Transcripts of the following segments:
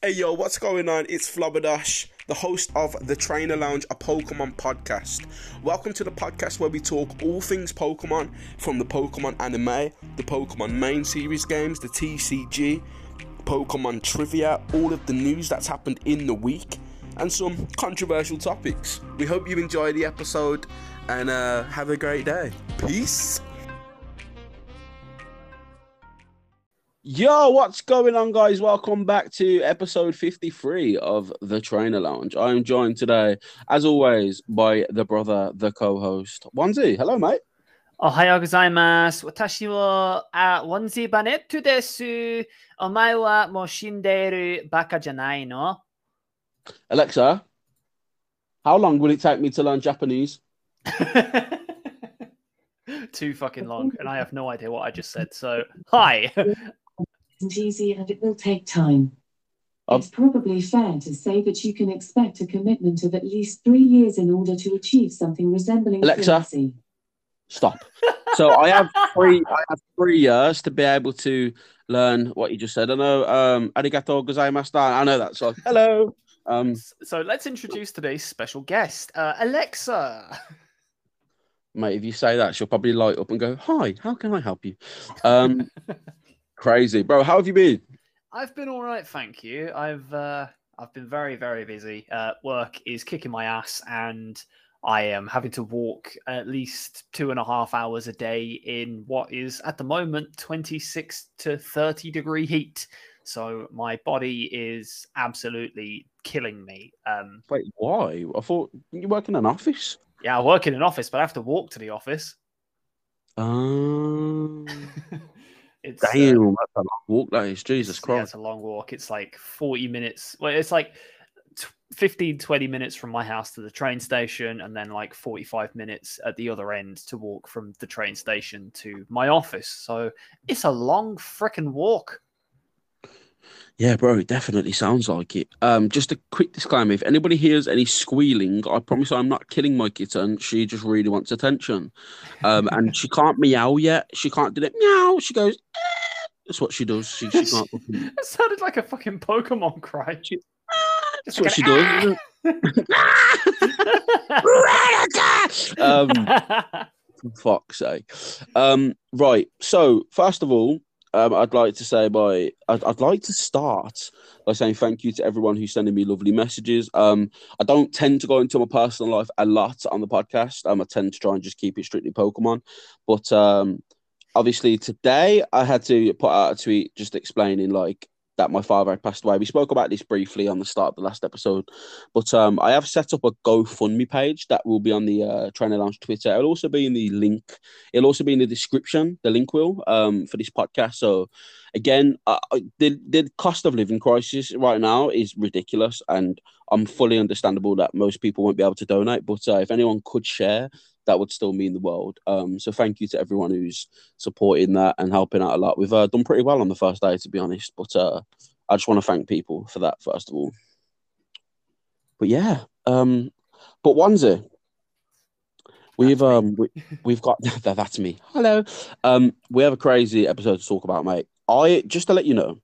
Hey yo, what's going on? It's Flobberdash, the host of the Trainer Lounge, a Pokemon podcast. Welcome to the podcast where we talk all things Pokemon, from the Pokemon anime, the Pokemon main series games, the TCG, Pokemon trivia, all of the news that's happened in the week, and some controversial topics. We hope you enjoy the episode and uh, have a great day. Peace. Yo, what's going on, guys? Welcome back to episode 53 of The Trainer Lounge. I am joined today, as always, by the brother, the co host, Wanzi. Hello, mate. Ohayo gozaimasu. Watashi wo a Wanzi Banettu desu. Omae wa mo shinderu baka janai no. Alexa, how long will it take me to learn Japanese? too fucking long, and I have no idea what I just said. So, hi, isn't easy and it will take time. Um, it's probably fair to say that you can expect a commitment of at least three years in order to achieve something resembling Alexa. fluency. Stop. So I have three. I have three years to be able to learn what you just said. I know. Um, arigato gozaimasu. I know that. So hello. Um, So, let's introduce today's special guest, uh, Alexa. mate, if you say that, she'll probably light up and go, "Hi, how can I help you?" Um, crazy, bro. How have you been? I've been all right, thank you. I've uh, I've been very very busy. Uh, work is kicking my ass, and I am having to walk at least two and a half hours a day in what is at the moment twenty six to thirty degree heat. So my body is absolutely killing me. Um, Wait, why? I thought you work in an office. yeah, I work in an office, but I have to walk to the office. Um, it's uh, that's a long walk. That is Jesus It's- yeah, Christ. it's a long walk. It's like 40 minutes. Well, it's like t- 15, 20 minutes from my house to the train station, and then like 45 minutes at the other end to walk from the train station to my office. So it's a long freaking walk. Yeah, bro, it definitely sounds like it. Um, just a quick disclaimer: if anybody hears any squealing, I promise I'm not killing my kitten. She just really wants attention. Um, and she can't meow yet. She can't do it meow. She goes. "Eh." That's what she does. She, she can't. That sounded like a fucking Pokemon cry. That's what she does. um, for fuck's sake. Um, right. So, first of all, um, I'd like to say by I'd, I'd like to start by saying thank you to everyone who's sending me lovely messages. Um, I don't tend to go into my personal life a lot on the podcast. Um, I tend to try and just keep it strictly Pokemon. But um, obviously today I had to put out a tweet just explaining like that my father had passed away. We spoke about this briefly on the start of the last episode, but um, I have set up a GoFundMe page that will be on the uh, Trainer Lounge Twitter. It'll also be in the link. It'll also be in the description. The link will um, for this podcast. So again, uh, the the cost of living crisis right now is ridiculous, and I'm fully understandable that most people won't be able to donate. But uh, if anyone could share, that would still mean the world. Um, so thank you to everyone who's supporting that and helping out a lot. We've uh, done pretty well on the first day, to be honest. But uh, I just want to thank people for that first of all. But yeah, um, but Wanzi, we've um we, we've got that, that's me. Hello. Um, we have a crazy episode to talk about, mate. I just to let you know,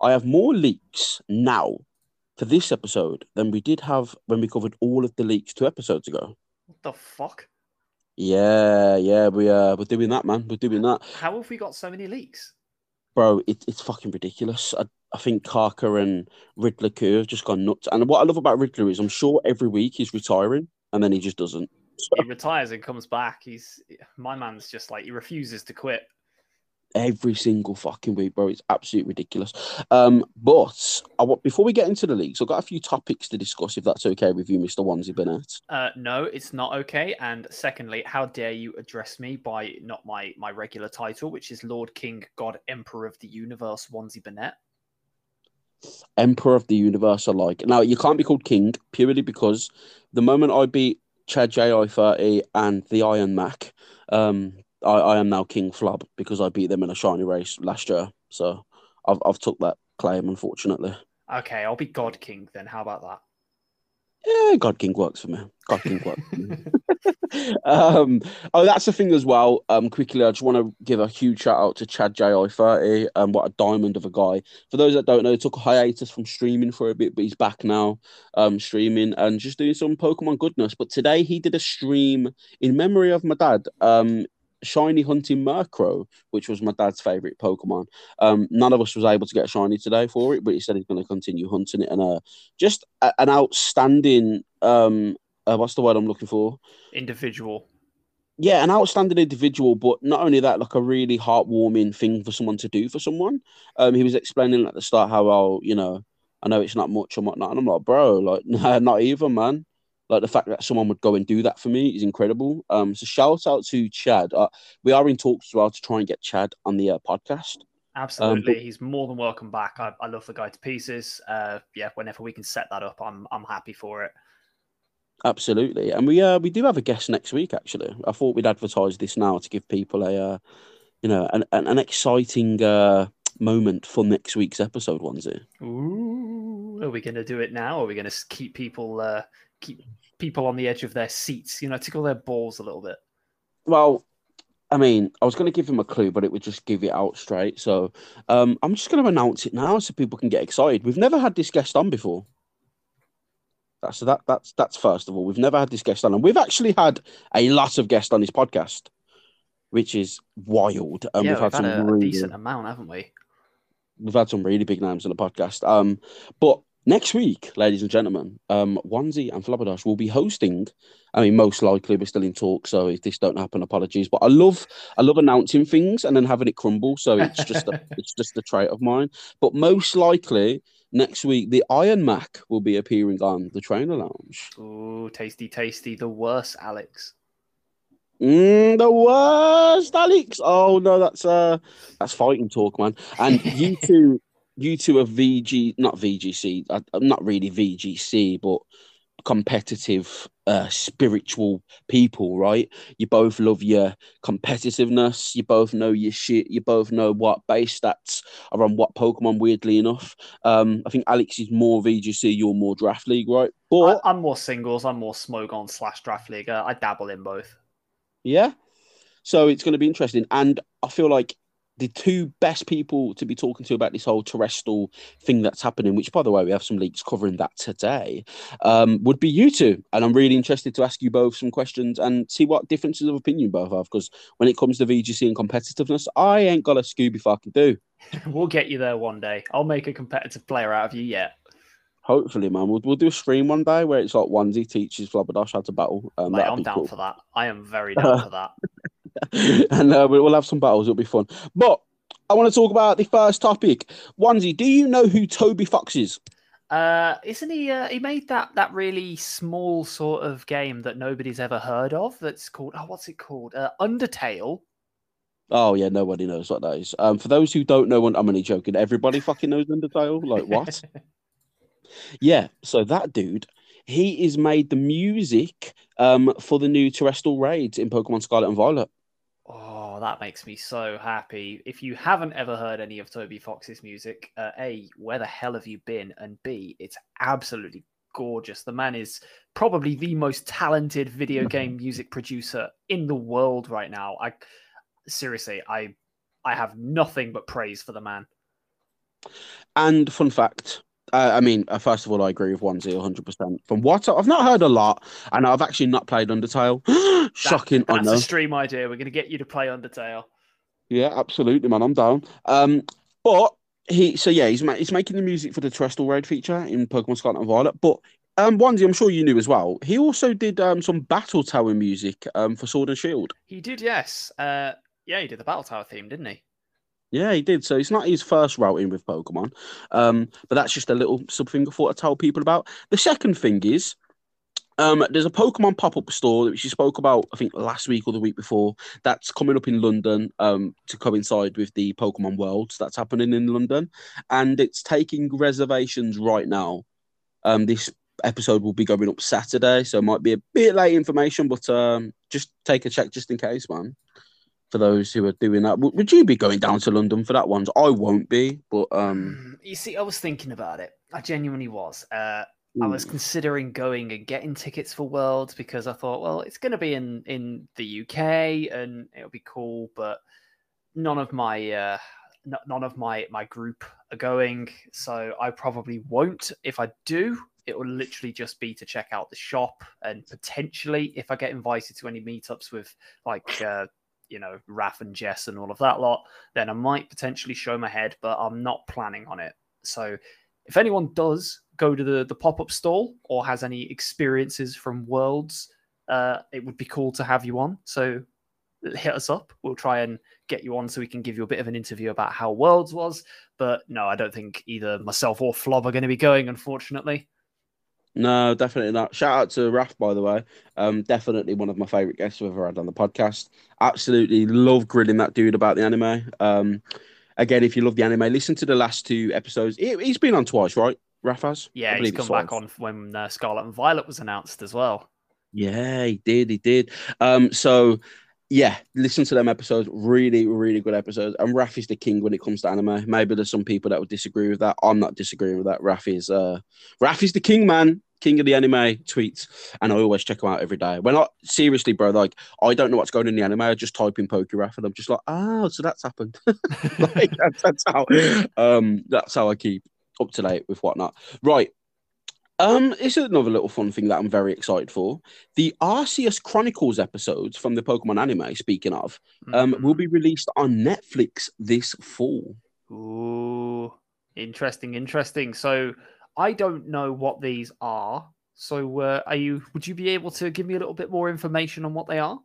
I have more leaks now for this episode than we did have when we covered all of the leaks two episodes ago. what the fuck? Yeah, yeah, we uh we're doing that, man. We're doing that, How have we got so many leaks? bro. It, it's fucking ridiculous. I, I think Kaka and Riddler Khu have just gone nuts. And what I love about Riddler is I'm sure every week he's retiring, and then he just doesn't. He retires and comes back. He's my man's just like he refuses to quit. Every single fucking week, bro. It's absolutely ridiculous. Um, but I before we get into the leagues, I've got a few topics to discuss, if that's okay with you, Mister Wanzi Bennett. Uh, no, it's not okay. And secondly, how dare you address me by not my my regular title, which is Lord King, God, Emperor of the Universe, Wanzi Burnett. Emperor of the Universe, I like. Now you can't be called King purely because the moment I beat Chad JI thirty and the Iron Mac, um, I, I am now King Flub because I beat them in a shiny race last year. So I've I've took that claim, unfortunately. Okay, I'll be God King then. How about that? Yeah, God King works for me. God King works um, oh, that's the thing as well. Um, quickly, I just want to give a huge shout out to Chad JI30. Um, what a diamond of a guy. For those that don't know, he took a hiatus from streaming for a bit, but he's back now, um, streaming and just doing some Pokemon goodness. But today he did a stream in memory of my dad. Um, shiny hunting Murkrow, which was my dad's favorite Pokemon. Um, none of us was able to get shiny today for it, but he said he's going to continue hunting it. And uh, just a, an outstanding, um, uh, what's the word I'm looking for? Individual. Yeah, an outstanding individual, but not only that, like a really heartwarming thing for someone to do for someone. Um, he was explaining at the start how, well, you know, I know it's not much and whatnot, and I'm like, bro, like, nah, not even, man. Like the fact that someone would go and do that for me is incredible. Um, so shout out to Chad. Uh, we are in talks as well to try and get Chad on the uh, podcast. Absolutely, um, but... he's more than welcome back. I, I love the guy to pieces. Uh, yeah, whenever we can set that up, I'm I'm happy for it. Absolutely, and we uh we do have a guest next week. Actually, I thought we'd advertise this now to give people a uh, you know an an, an exciting uh moment for next week's episode. Onesie. Ooh, are we going to do it now? Or are we going to keep people uh keep people on the edge of their seats, you know, tickle their balls a little bit. Well, I mean, I was going to give him a clue, but it would just give it out straight. So um, I'm just going to announce it now so people can get excited. We've never had this guest on before. That's that. That's that's first of all. We've never had this guest on, and we've actually had a lot of guests on this podcast, which is wild. Um, yeah, we've, we've had, had, some a, really, decent amount, haven't we? We've had some really big names on the podcast. Um, but Next week, ladies and gentlemen, um, Onesie and Flabberdash will be hosting. I mean, most likely we're still in talk, so if this don't happen, apologies. But I love, I love announcing things and then having it crumble. So it's just, a, it's just a trait of mine. But most likely next week, the Iron Mac will be appearing on the Trainer Lounge. Oh, tasty, tasty! The worst, Alex. Mm, the worst, Alex. Oh no, that's uh, that's fighting talk, man. And you two you two are VG, not VGC, not really VGC, but competitive, uh, spiritual people, right? You both love your competitiveness. You both know your shit. You both know what base stats are on what Pokemon. Weirdly enough, um, I think Alex is more VGC. You're more Draft League, right? But I, am more singles. I'm more Smogon slash Draft League. Uh, I dabble in both. Yeah. So it's going to be interesting, and I feel like the two best people to be talking to about this whole terastal thing that's happening, which by the way, we have some leaks covering that today, um, would be you two. And I'm really interested to ask you both some questions and see what differences of opinion both have. Because when it comes to VGC and competitiveness, I ain't got a Scooby fucking do. we'll get you there one day. I'll make a competitive player out of you yet. Hopefully, man. We'll, we'll do a stream one day where it's like onesie teaches Flabberdash how to battle. Um, Mate, I'm down cool. for that. I am very down for that. and uh, we'll have some battles. It'll be fun. But I want to talk about the first topic. Onesie, do you know who Toby Fox is? Uh, isn't he? Uh, he made that that really small sort of game that nobody's ever heard of. That's called oh, what's it called? Uh, Undertale. Oh yeah, nobody knows what that is. Um, for those who don't know, I'm only joking. Everybody fucking knows Undertale. Like what? yeah. So that dude, he is made the music um for the new terastal raids in Pokemon Scarlet and Violet. Oh, that makes me so happy. If you haven't ever heard any of Toby Fox's music, uh, A, where the hell have you been? And B, it's absolutely gorgeous. The man is probably the most talented video game music producer in the world right now. I seriously, I I have nothing but praise for the man. And fun fact, uh, I mean, uh, first of all, I agree with Onesie 100%. From what I've not heard a lot, and I've actually not played Undertale. Shocking. That, that's a stream idea. We're going to get you to play Undertale. Yeah, absolutely, man. I'm down. Um, but he, so yeah, he's ma- he's making the music for the Terrestrial Road feature in Pokemon Scarlet and Violet. But um, Onesie, I'm sure you knew as well. He also did um some Battle Tower music um for Sword and Shield. He did, yes. Uh, yeah, he did the Battle Tower theme, didn't he? Yeah, he did. So it's not his first routing with Pokemon, um, but that's just a little something I thought I'd tell people about. The second thing is, um, there's a Pokemon pop up store which you spoke about, I think last week or the week before. That's coming up in London um, to coincide with the Pokemon Worlds that's happening in London, and it's taking reservations right now. Um, this episode will be going up Saturday, so it might be a bit late information, but um, just take a check just in case, man for those who are doing that. Would you be going down to London for that one? I won't be, but um, mm, you see, I was thinking about it. I genuinely was. Uh, I was considering going and getting tickets for Worlds because I thought, well, it's going to be in in the UK and it'll be cool, but none of my uh, n- none of my my group are going, so I probably won't. If I do, it will literally just be to check out the shop and potentially, if I get invited to any meetups with like uh, you know Raf and Jess and all of that lot, then I might potentially show my head, but I'm not planning on it. So if anyone does go to the, the pop-up stall or has any experiences from worlds uh, it would be cool to have you on. So hit us up. We'll try and get you on so we can give you a bit of an interview about how worlds was. But no i don't think either myself or flob are going to be going unfortunately No, definitely not. Shout out to Raf, by the way. Um, definitely one of my favorite guests we've ever had on the podcast. Absolutely love grilling that dude about the anime. Um, again, if you love the anime, listen to the last two episodes. He, he's been on twice, right? Raf has. Yeah he's come back on when uh, scarlet and violet was announced as well Yeah, he did. He did. Um, so yeah, listen to them episodes. Really, really good episodes. And Raf is the king when it comes to anime. Maybe there's some people that would disagree with that. I'm not disagreeing with that. Raf is uh Raf is the king, man. King of the anime tweets. And I always check them out every day. When I seriously, bro, like I don't know what's going on in the anime. I just type in Pokéraf and I'm just like, oh, so that's happened. like that's, that's how um that's how I keep up to date with whatnot. Right. Um, it's another little fun thing that I'm very excited for. The Arceus Chronicles episodes from the Pokemon anime, speaking of, um, will Mhm. be released on Netflix this fall. Ooh, interesting, interesting. So I don't know what these are. So uh, are you? Would you be able to give me a little bit more information on what they are?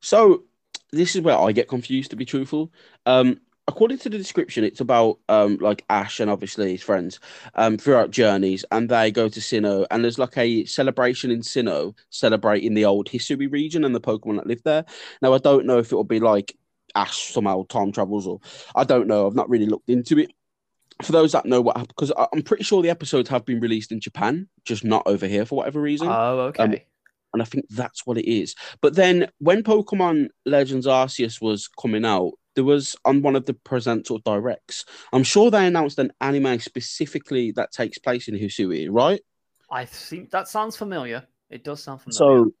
So this is where I get confused, to be truthful. Um, according to the description, it's about um like Ash and obviously his friends um throughout journeys, and they go to Sinnoh, and there's like a celebration in Sinnoh celebrating the old Hisui region and the Pokemon that live there. Now I don't know if it will be like Ash somehow time travels, or I don't know. I've not really looked into it. For those that know what happened, because I'm pretty sure the episodes have been released in Japan, just not over here for whatever reason Oh, okay. and I think that's what it is. But then when Pokemon Legends Arceus was coming out, there was on one of the presents or directs. I'm sure they announced an anime specifically that takes place in Hisui, right? I think that sounds familiar. It does sound familiar. So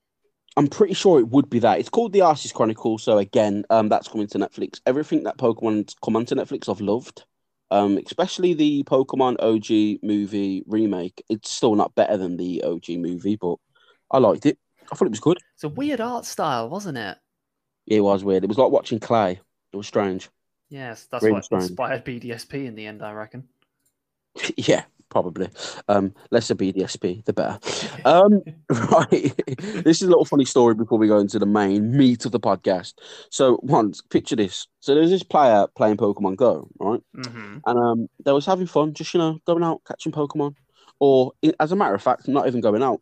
I'm pretty sure it would be that. It's called the Arceus Chronicle. So again, um, that's coming to Netflix. Everything that Pokemon's come onto Netflix, I've loved. Um, especially the Pokemon OG movie remake. It's still not better than the OG movie, but I liked it. I thought it was good. it's a weird art style, wasn't it? It was weird. It was like watching clay. It was strange. Yes, that's Really what strange. inspired BDSP in the end, I reckon. yeah, probably. Um, less a BDSP, the better. Um, right. this is a little funny story before we go into the main meat of the podcast. So, once, picture this. So, there's this player playing Pokemon Go, right? hmm And um, they was having fun, just you know, going out catching Pokemon, or as a matter of fact, not even going out.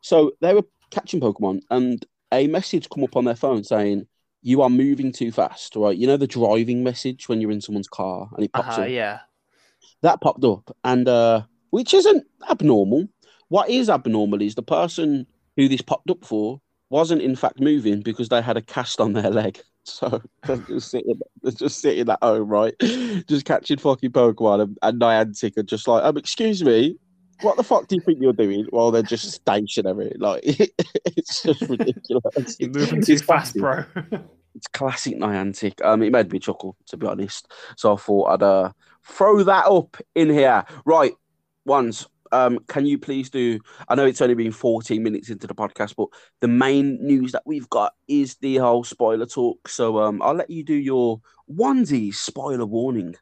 So they were catching Pokemon, and a message come up on their phone saying, "You are moving too fast." Right? You know the driving message when you're in someone's car and it pops Uh-huh, up. yeah. That popped up, and uh, which isn't abnormal. What is abnormal is the person who this popped up for wasn't in fact moving because they had a cast on their leg. So they're just sitting, they're just sitting at home, right? Just catching fucking Pokemon and, and Niantic are just like, um, excuse me, what the fuck do you think you're doing? While they're just stationary. Like it's just ridiculous. You're moving too fast, bro. It's classic Niantic. Um, it made me chuckle, to be honest. So I thought I'd uh, throw that up in here. Right, ones. Um, can you please do? I know it's only been 14 minutes into the podcast, but the main news that we've got is the whole spoiler talk. So um, I'll let you do your onesie spoiler warning.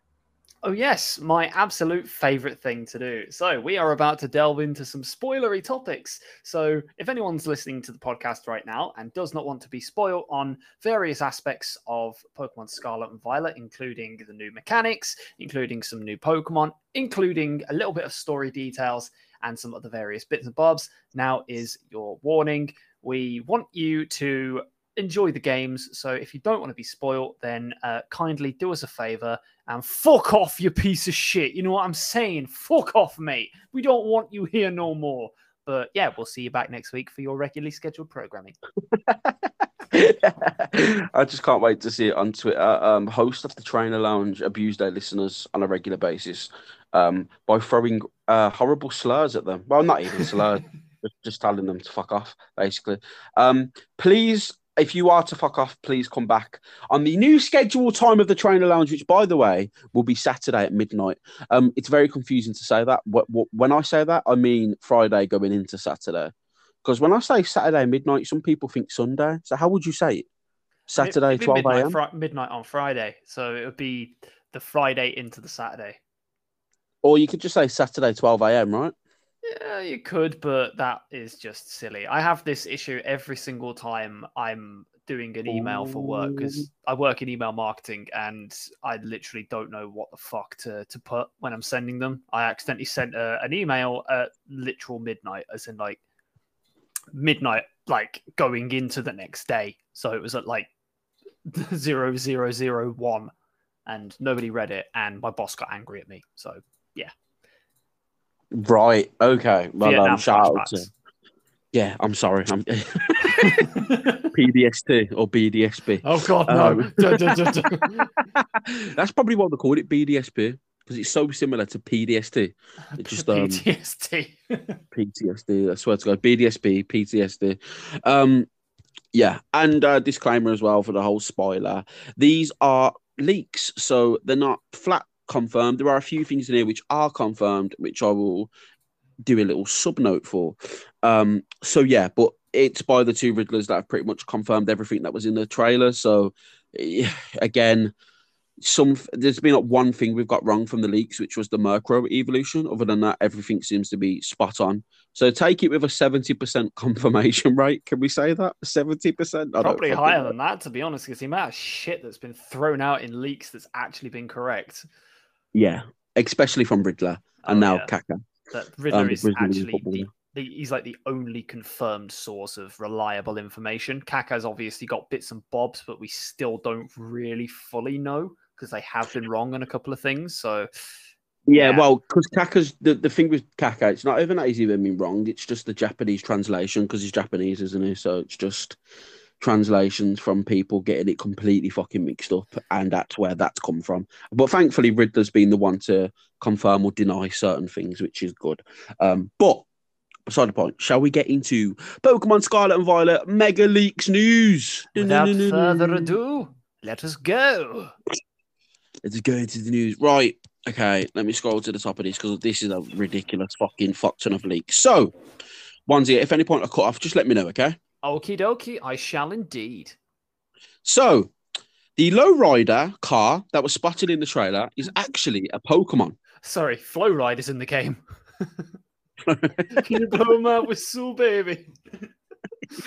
Oh, yes, my absolute favorite thing to do. So, we are about to delve into some spoilery topics. So, if anyone's listening to the podcast right now and does not want to be spoiled on various aspects of Pokemon Scarlet and Violet, including the new mechanics, including some new Pokemon, including a little bit of story details and some other various bits and bobs, now is your warning. We want you to enjoy the games. So, if you don't want to be spoiled, then uh, kindly do us a favor and fuck off, you piece of shit. You know what I'm saying? Fuck off, mate. We don't want you here no more. But yeah, we'll see you back next week for your regularly scheduled programming. I just can't wait to see it on Twitter. Um, host of the Trainer Lounge abuse their listeners on a regular basis um, by throwing uh, horrible slurs at them. Well, not even slurs, just, just telling them to fuck off, basically. Um, please, if you are to fuck off, please come back on the new schedule time of the Trainer Lounge, which, by the way, will be Saturday at midnight. Um, it's very confusing to say that. When I say that, I mean Friday going into Saturday. Because when I say Saturday midnight, some people think Sunday. So how would you say it? Saturday, It'd be 12 midnight, a.m. Fri- midnight on Friday, so it would be the Friday into the Saturday. Or you could just say Saturday, 12 a.m., right? Yeah, you could, but that is just silly. I have this issue every single time I'm doing an email for work because I work in email marketing and I literally don't know what the fuck to, to put when I'm sending them. I accidentally sent a, an email at literal midnight, as in like midnight, like going into the next day. So it was at like zero zero zero one, and nobody read it, and my boss got angry at me. So Right. Okay. Well, Vietnam um, shout out to. Yeah, I'm sorry. I'm PDST or BDSB. oh God, no. no! Duh, duh, duh, duh. That's probably what they call it, BDSB, because it's so similar to PDST. It just um, PTSD. PTSD. I swear to God, BDSP, PTSD. Um, yeah, and uh, disclaimer as well for the whole spoiler. These are leaks, so they're not flat confirmed. There are a few things in here which are confirmed, which I will do a little sub note for. Um, so yeah, but it's by the two Riddlers that have pretty much confirmed everything that was in the trailer. So again, some there's been not one thing we've got wrong from the leaks, which was the Murkrow evolution. Other than that, everything seems to be spot on. So take it with a seventy percent confirmation rate. Can we say that seventy percent? Probably higher than that, to be honest, because the amount of shit that's been thrown out in leaks that's actually been correct. Yeah, especially from Riddler and Oh, now yeah. Kaka. That Riddler the is actually the, the, he's like the only confirmed source of reliable information. Kaka's obviously got bits and bobs, but we still don't really fully know because they have been wrong on a couple of things. So Yeah, Yeah. well, because Kaka's the, the thing with Kaka, it's not even that he's even been wrong. It's just the Japanese translation because he's Japanese, isn't he? So it's just translations from people getting it completely fucking mixed up, and that's where that's come from. But thankfully, Riddler's been the one to confirm or deny certain things, which is good. Um, but beside the point, shall we get into Pokemon Scarlet and Violet Mega Leaks news? without further ado, let us go. Let's go into the news. Right. Okay. Let me scroll to the top of this because this is a ridiculous fucking fuck ton of leaks. So, Onesie, if any point I cut off, just let me know, okay? Okie dokie, I shall indeed. So, the lowrider car that was spotted in the trailer is actually a Pokemon. Sorry, Flow Ride is in the game. Can you blow him out with Soul Baby?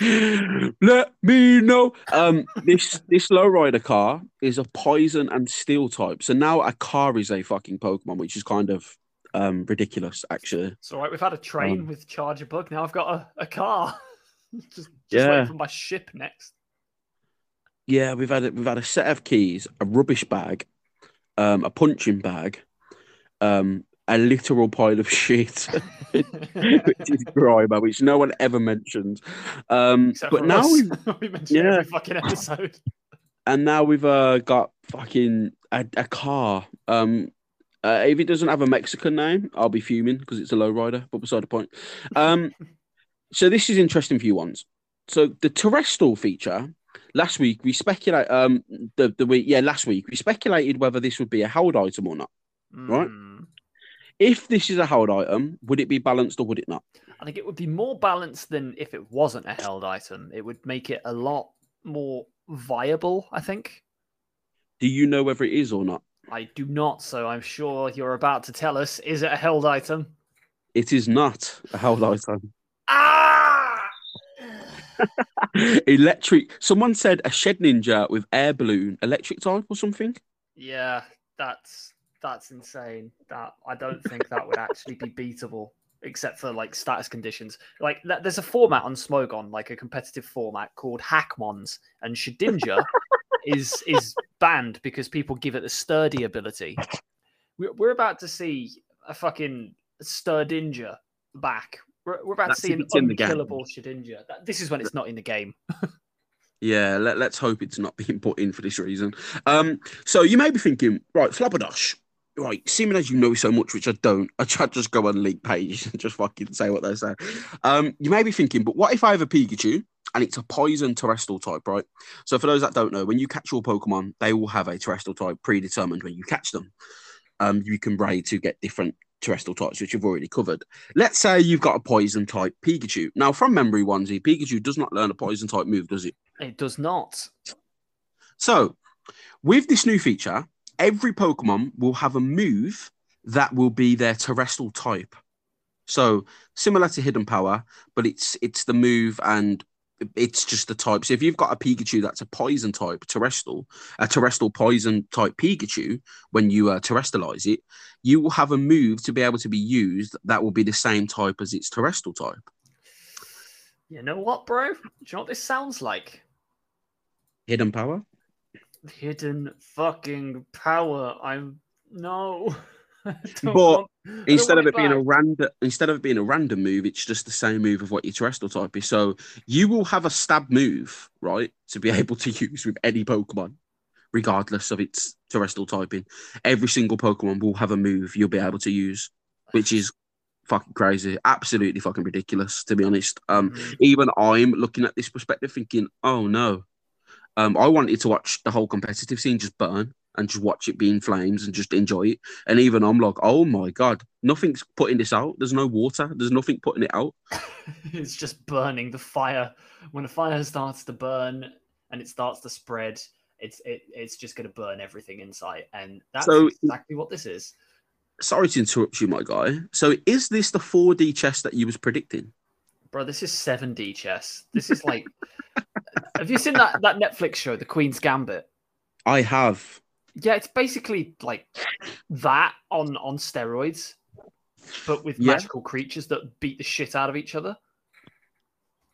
Let me know. Um, this this lowrider car is a poison and steel type. So now a car is a fucking Pokemon, which is kind of um ridiculous, actually. It's all right. We've had a train Um, with Charjabug. Now I've got a, a car. just just Yeah. waiting for my ship next. Yeah, we've had a, we've had a set of keys, a rubbish bag, um, a punching bag, um, a literal pile of shit, which is Grimer, which no one ever mentioned. Um, but now us. we've we mention yeah. every fucking episode. and now we've uh, got fucking a, a car. Um, uh, if it doesn't have a Mexican name, I'll be fuming because it's a lowrider. But beside the point. Um, so this is interesting for you ones. So the terastal feature. Last week we speculate. Um, the the week yeah last week we speculated whether this would be a held item or not. Right. Mm. If this is a held item, would it be balanced or would it not? I think it would be more balanced than if it wasn't a held item. It would make it a lot more viable, I think. Do you know whether it is or not? I do not, so I'm sure you're about to tell us. Is it a held item? It is not a held item. Ah! Electric. Someone said a Shedinja with air balloon, electric type or something. Yeah, that's that's insane. That I don't think that would actually be beatable, except for like status conditions. Like th- there's a format on Smogon, like a competitive format called Hackmons, and Shedinja is is banned because people give it the sturdy ability. We're, we're about to see a fucking Sturdinja back. We're, we're about That's to see an it's in the unkillable Shedinja. This is when it's not in the game. Yeah, let, us hope it's not being put in for this reason. Um, so you may be thinking, right, Flabberdash, right, seeming as you know so much, which I don't, I try to just go on leak page and just fucking say what they say. Um, you may be thinking, but what if I have a Pikachu and it's a poison terastal type, right? So for those that don't know, when you catch your Pokemon, they will have a terastal type predetermined when you catch them. Um, you can raid to get different terastal types, which you've already covered. Let's say you've got a poison type Pikachu. Now, from memory, Onesie, Pikachu does not learn a poison type move, does it? It does not. So, with this new feature, every Pokemon will have a move that will be their terastal type. So, similar to Hidden Power, but it's it's the move and it's just the type. So, if you've got a Pikachu that's a poison type terastal, a terastal poison type Pikachu, when you uh, terastallize it, you will have a move to be able to be used that will be the same type as its terastal type. You know what, bro? Do you know what this sounds like? Hidden Power. Hidden fucking power. I'm no. But want- Instead of it being a random, instead of it being a random move, it's just the same move of what your terastal type is. So you will have a stab move, right, to be able to use with any Pokemon, regardless of its terastal typing. Every single Pokemon will have a move you'll be able to use, which is fucking crazy, absolutely fucking ridiculous, to be honest. Um, Mhm. even I'm looking at this perspective, thinking, oh no, um, I wanted to watch the whole competitive scene just burn and just watch it be in flames and just enjoy it. And even I'm like, oh my god, nothing's putting this out. There's no water. There's nothing putting it out. it's just burning the fire. When a fire starts to burn and it starts to spread, it's it, it's just going to burn everything in sight, and that's So- exactly what this is. Sorry to interrupt you, my guy. So is this the 4D chess that you was predicting? Bro, this is 7D chess. This is like. have you seen that that Netflix show, The Queen's Gambit? I have. Yeah, it's basically like that on on steroids, but with Yeah. magical creatures that beat the shit out of each other.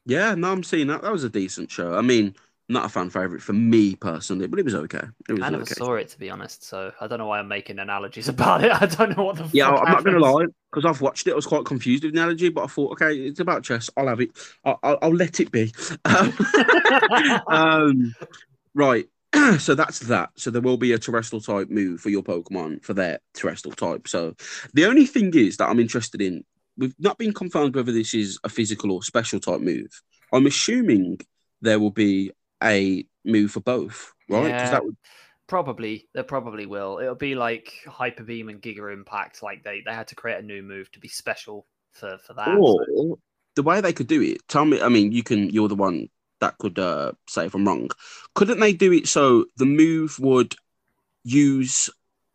Yeah, no, I'm seeing that. That was a decent show. I mean, not a fan favorite for me personally, but it was okay. It was I never okay. saw it to be honest, so I don't know why I'm making analogies about it. I don't know what the Yeah, I'm not going to lie because I've watched it. I was quite confused with the analogy, but I thought, okay, it's about chess. I'll have it. I'll, I'll, I'll let it be. um, right. so that's that. So there will be a terastal type move for your Pokemon for their terastal type. So the only thing is that I'm interested in, we've not been confirmed whether this is a physical or special type move. I'm assuming there will be a move for both, right? Yeah. that would Probably, there probably will. It'll be like Hyper Beam and Giga Impact. Like they, they had to create a new move to be special for for that. Or the way they could do it, tell me. I mean, you can. You're the one that could uh, say if I'm wrong. Couldn't they do it so the move would use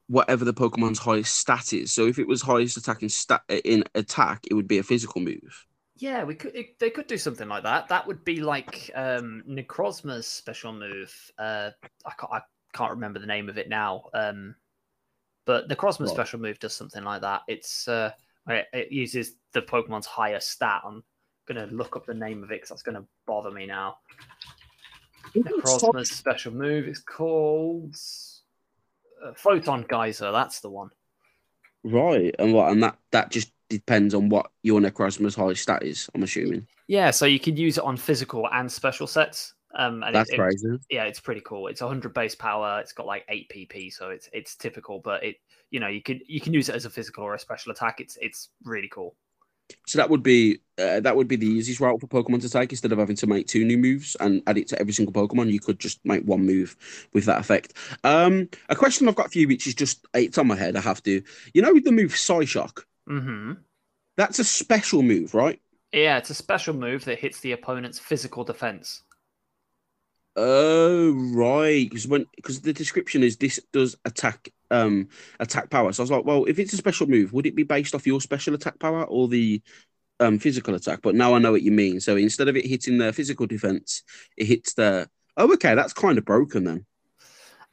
whatever the Pokemon's highest stat is? So if it was highest attack in stat in attack, it would be a physical move. Yeah, we could. It, they could do something like that. That would be like um, Necrozma's special move. Uh, I can't. I can't remember the name of it now. Um, but Necrozma's Right. special move does something like that. It's uh, it, it uses the Pokemon's highest stat. I'm gonna look up the name of it because that's gonna bother me now. Necrozma's special move is called uh, Photon Geyser. That's the one. Right, and what? And that that just depends on what your Necrozma's highest stat is. I'm assuming Yeah, so you can use it on physical and special sets. Um, and that's it, crazy. yeah, it's pretty cool. It's 100 base power. It's got like 8 PP, so it's it's typical. But it, you know, you could you can use it as a physical or a special attack. It's it's really cool. So that would be uh, that would be the easiest route for Pokemon to take instead of having to make two new moves and add it to every single Pokemon. You could just make one move with that effect. Um, a question I've got for you, which is just it's on my head. I have to. You know, with the move Psyshock, hmm that's a special move, right? Yeah, it's a special move that hits the opponent's physical defense. Oh, right. Because when because the description is this does attack um attack power. So I was like, well, if it's a special move, would it be based off your special attack power or the um physical attack? But now I know what you mean. So instead of it hitting their physical defense, it hits the. Oh, okay, that's kind of broken then.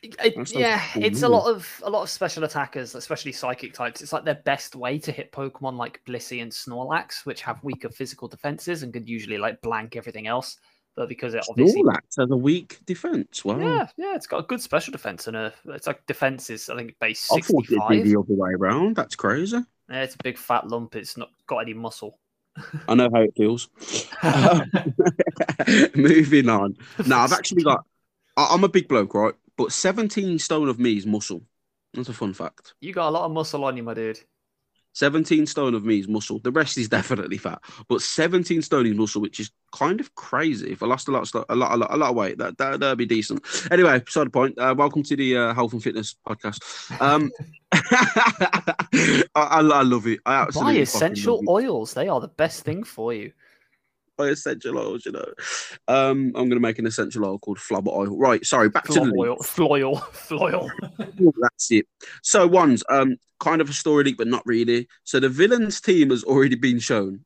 It- yeah, cool, it's a lot of a lot of special attackers, especially psychic types. It's like their best way to hit Pokemon like Blissey and Snorlax, which have weaker physical defenses and could usually like blank everything else. But because it obviously Snorlax has a weak defense. Wow. Yeah, yeah, it's got a good special defense and a it's like defense is I think base I thought it'd be the other way around. That's crazy. Yeah, it's a big fat lump. It's not got any muscle. I know how it feels. Um, moving on. Now I've actually got. I- I'm a big bloke, right? But 17 stone of me is muscle. That's a fun fact. You got a lot of muscle on you, my dude. 17 stone of me is muscle. The rest is definitely fat, but 17 stone is muscle, which is kind of crazy. If I lost a lot of a lot, a lot, a lot of weight, that that that'd be decent. Anyway, beside the point. Uh, welcome to the uh, health and fitness podcast. Um, I, I, I love it. I Buy absolutely fucking essential oils. They are the best thing for you. Buy essential oils, you know. Um, I'm gonna make an essential oil called flubber oil. Right, sorry. Back to the Flob oil, floil, floil. That's it. So one's um kind of a story leak, but not really. So the villains team has already been shown.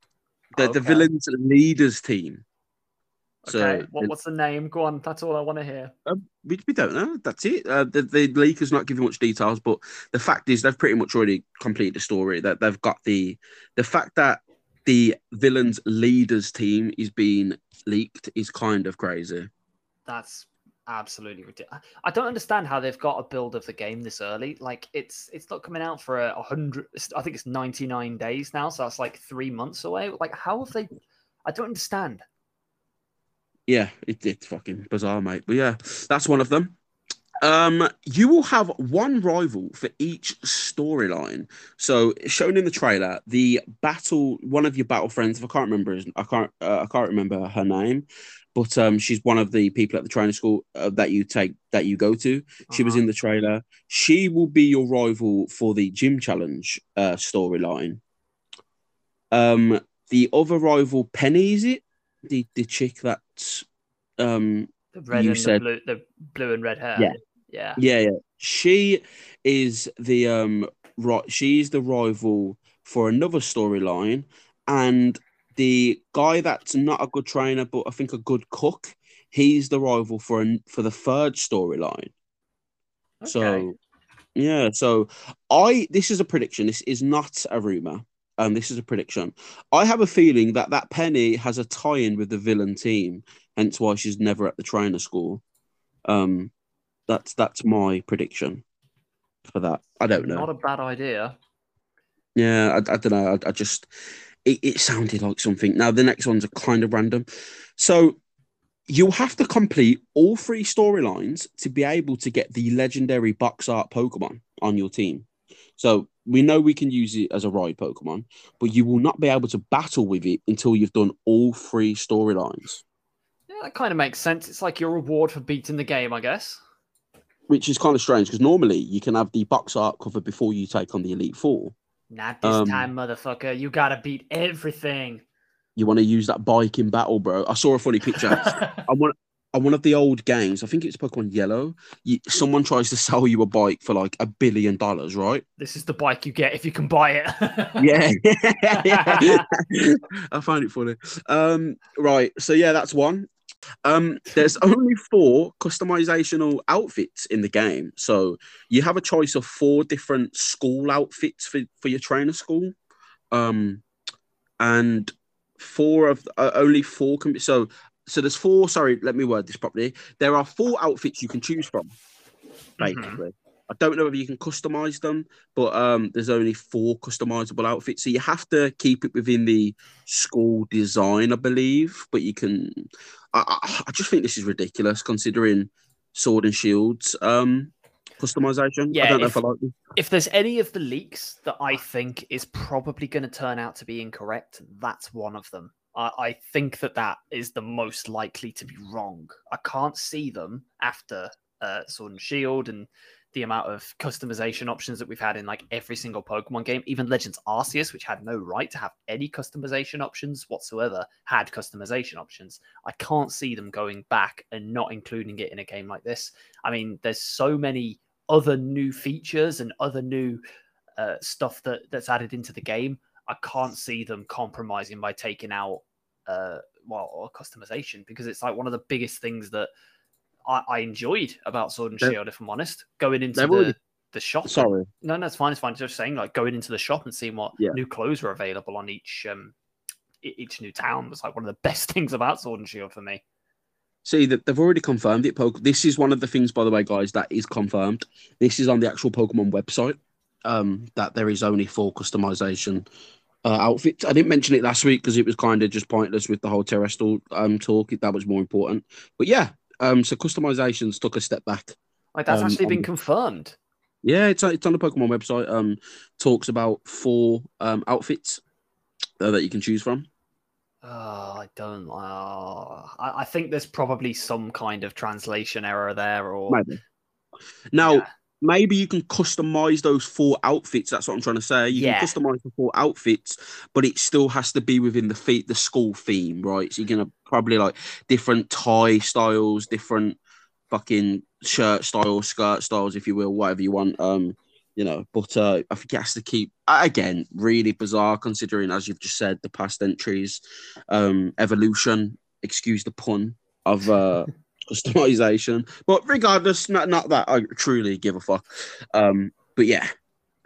The the villains leaders team. So okay, what, what's the name? Go on. That's all I want to hear. um, we, we don't know. That's it. Uh, the, the leak has not given much details, but the fact is they've pretty much already completed the story. That they've got the the fact that the villains leaders team is being leaked is kind of crazy. That's absolutely ridiculous. I don't understand how they've got a build of the game this early. Like it's it's not coming out for a, hundred. I think it's ninety nine days now, so that's like three months away. Like how have they? I don't understand. Yeah, it, it's fucking bizarre, mate. But yeah, that's one of them. Um, you will have one rival for each storyline. So, shown in the trailer, the battle, one of your battle friends. If I can't remember, I can't, uh, I can't remember her name, but um, she's one of the people at the training school uh, that you take that you go to. She was Uh-huh. in the trailer. She will be your rival for the gym challenge uh, storyline. Um, the other rival, Penny, is it the the chick that's um the red you and said- the blue, the blue and red hair. Yeah. yeah. Yeah, yeah. She is the um right. She's the rival for another storyline, and the guy that's not a good trainer, but I think a good cook. He's the rival for an, for the third storyline. Okay. So, yeah. So, I this is a prediction. This is not a rumor. Um, this is a prediction. I have a feeling that that Penny has a tie-in with the villain team, hence why she's never at the trainer school. Um, that's that's my prediction for that. I don't know. Not a bad idea. Yeah, I, I don't know. I, I just it, it sounded like something. Now the next ones are kind of random. So you'll have to complete all three storylines to be able to get the legendary box art Pokemon on your team. So we know we can use it as a ride Pokemon, but you will not be able to battle with it until you've done all three storylines. Yeah, that kind of makes sense. It's like your reward for beating the game, I guess. Which is kind of strange because normally you can have the box art cover before you take on the Elite Four. Not this Um, time, motherfucker. You gotta beat everything. You want to use that bike in battle, bro. I saw a funny picture. I want on one of the old games, I think it's Pokemon Yellow. You, someone tries to sell you a bike for like a billion dollars, right? this is the bike you get if you can buy it. Yeah, I find it funny. Um, right, so yeah, that's one. Um, there's only four customizational outfits in the game, so you have a choice of four different school outfits for, for your trainer school. Um, and four of uh, only four can be so. So there's four. Sorry, let me word this properly. There are four outfits you can choose from. Basically, I don't know if you can customize them, but um, there's only four customizable outfits, so you have to keep it within the school design, I believe. But you can. I, I, I just think this is ridiculous considering Sword and Shields um customization. I Yeah, don't know if- if I like this. if there's any of the leaks that I think is probably going to turn out to be incorrect, that's one of them. I, I think that that is the most likely to be wrong. I can't see them after uh, Sword and Shield and the amount of customization options that we've had in like every single Pokemon game. Even Legends Arceus, which had no right to have any customization options whatsoever, had customization options. I can't see them going back and not including it in a game like this. I mean, there's so many other new features and other new uh, stuff that that's added into the game. I can't see them compromising by taking out uh, well customization because it's like one of the biggest things that I, I enjoyed about Sword and Shield. If I'm honest, going into the already- the shop. Sorry. no, no, it's fine. It's fine. Just saying, like going into the shop and seeing what Yeah. new clothes were available on each um each new town was like one of the best things about Sword and Shield for me. See that they've already confirmed it. Poke. This is one of the things, by the way, guys, that is confirmed. This is on the actual Pokemon website. Um, that there is only four customization uh, outfits. I didn't mention it last week because it was kind of just pointless with the whole terastal um talk. That was more important. But yeah, um, so customizations took a step back. Like that's Um, actually been on- confirmed. Yeah, it's it's on the Pokemon website. Um, talks about four um outfits uh, that you can choose from. Oh, I don't. Uh, I, I think there's probably some kind of translation error there, or Maybe. Now, Yeah. Maybe you can customize those four outfits. That's what I'm trying to say. You Yeah. can customize the four outfits, but it still has to be within the feet the school theme, right? So you're gonna probably like different tie styles, different fucking shirt styles, skirt styles, if you will, whatever you want. Um, you know, but uh, I think it has to keep again really bizarre considering, as you've just said, the past entries, um, evolution. Excuse the pun of uh customization, but regardless, not not that I truly give a fuck. Um, but yeah,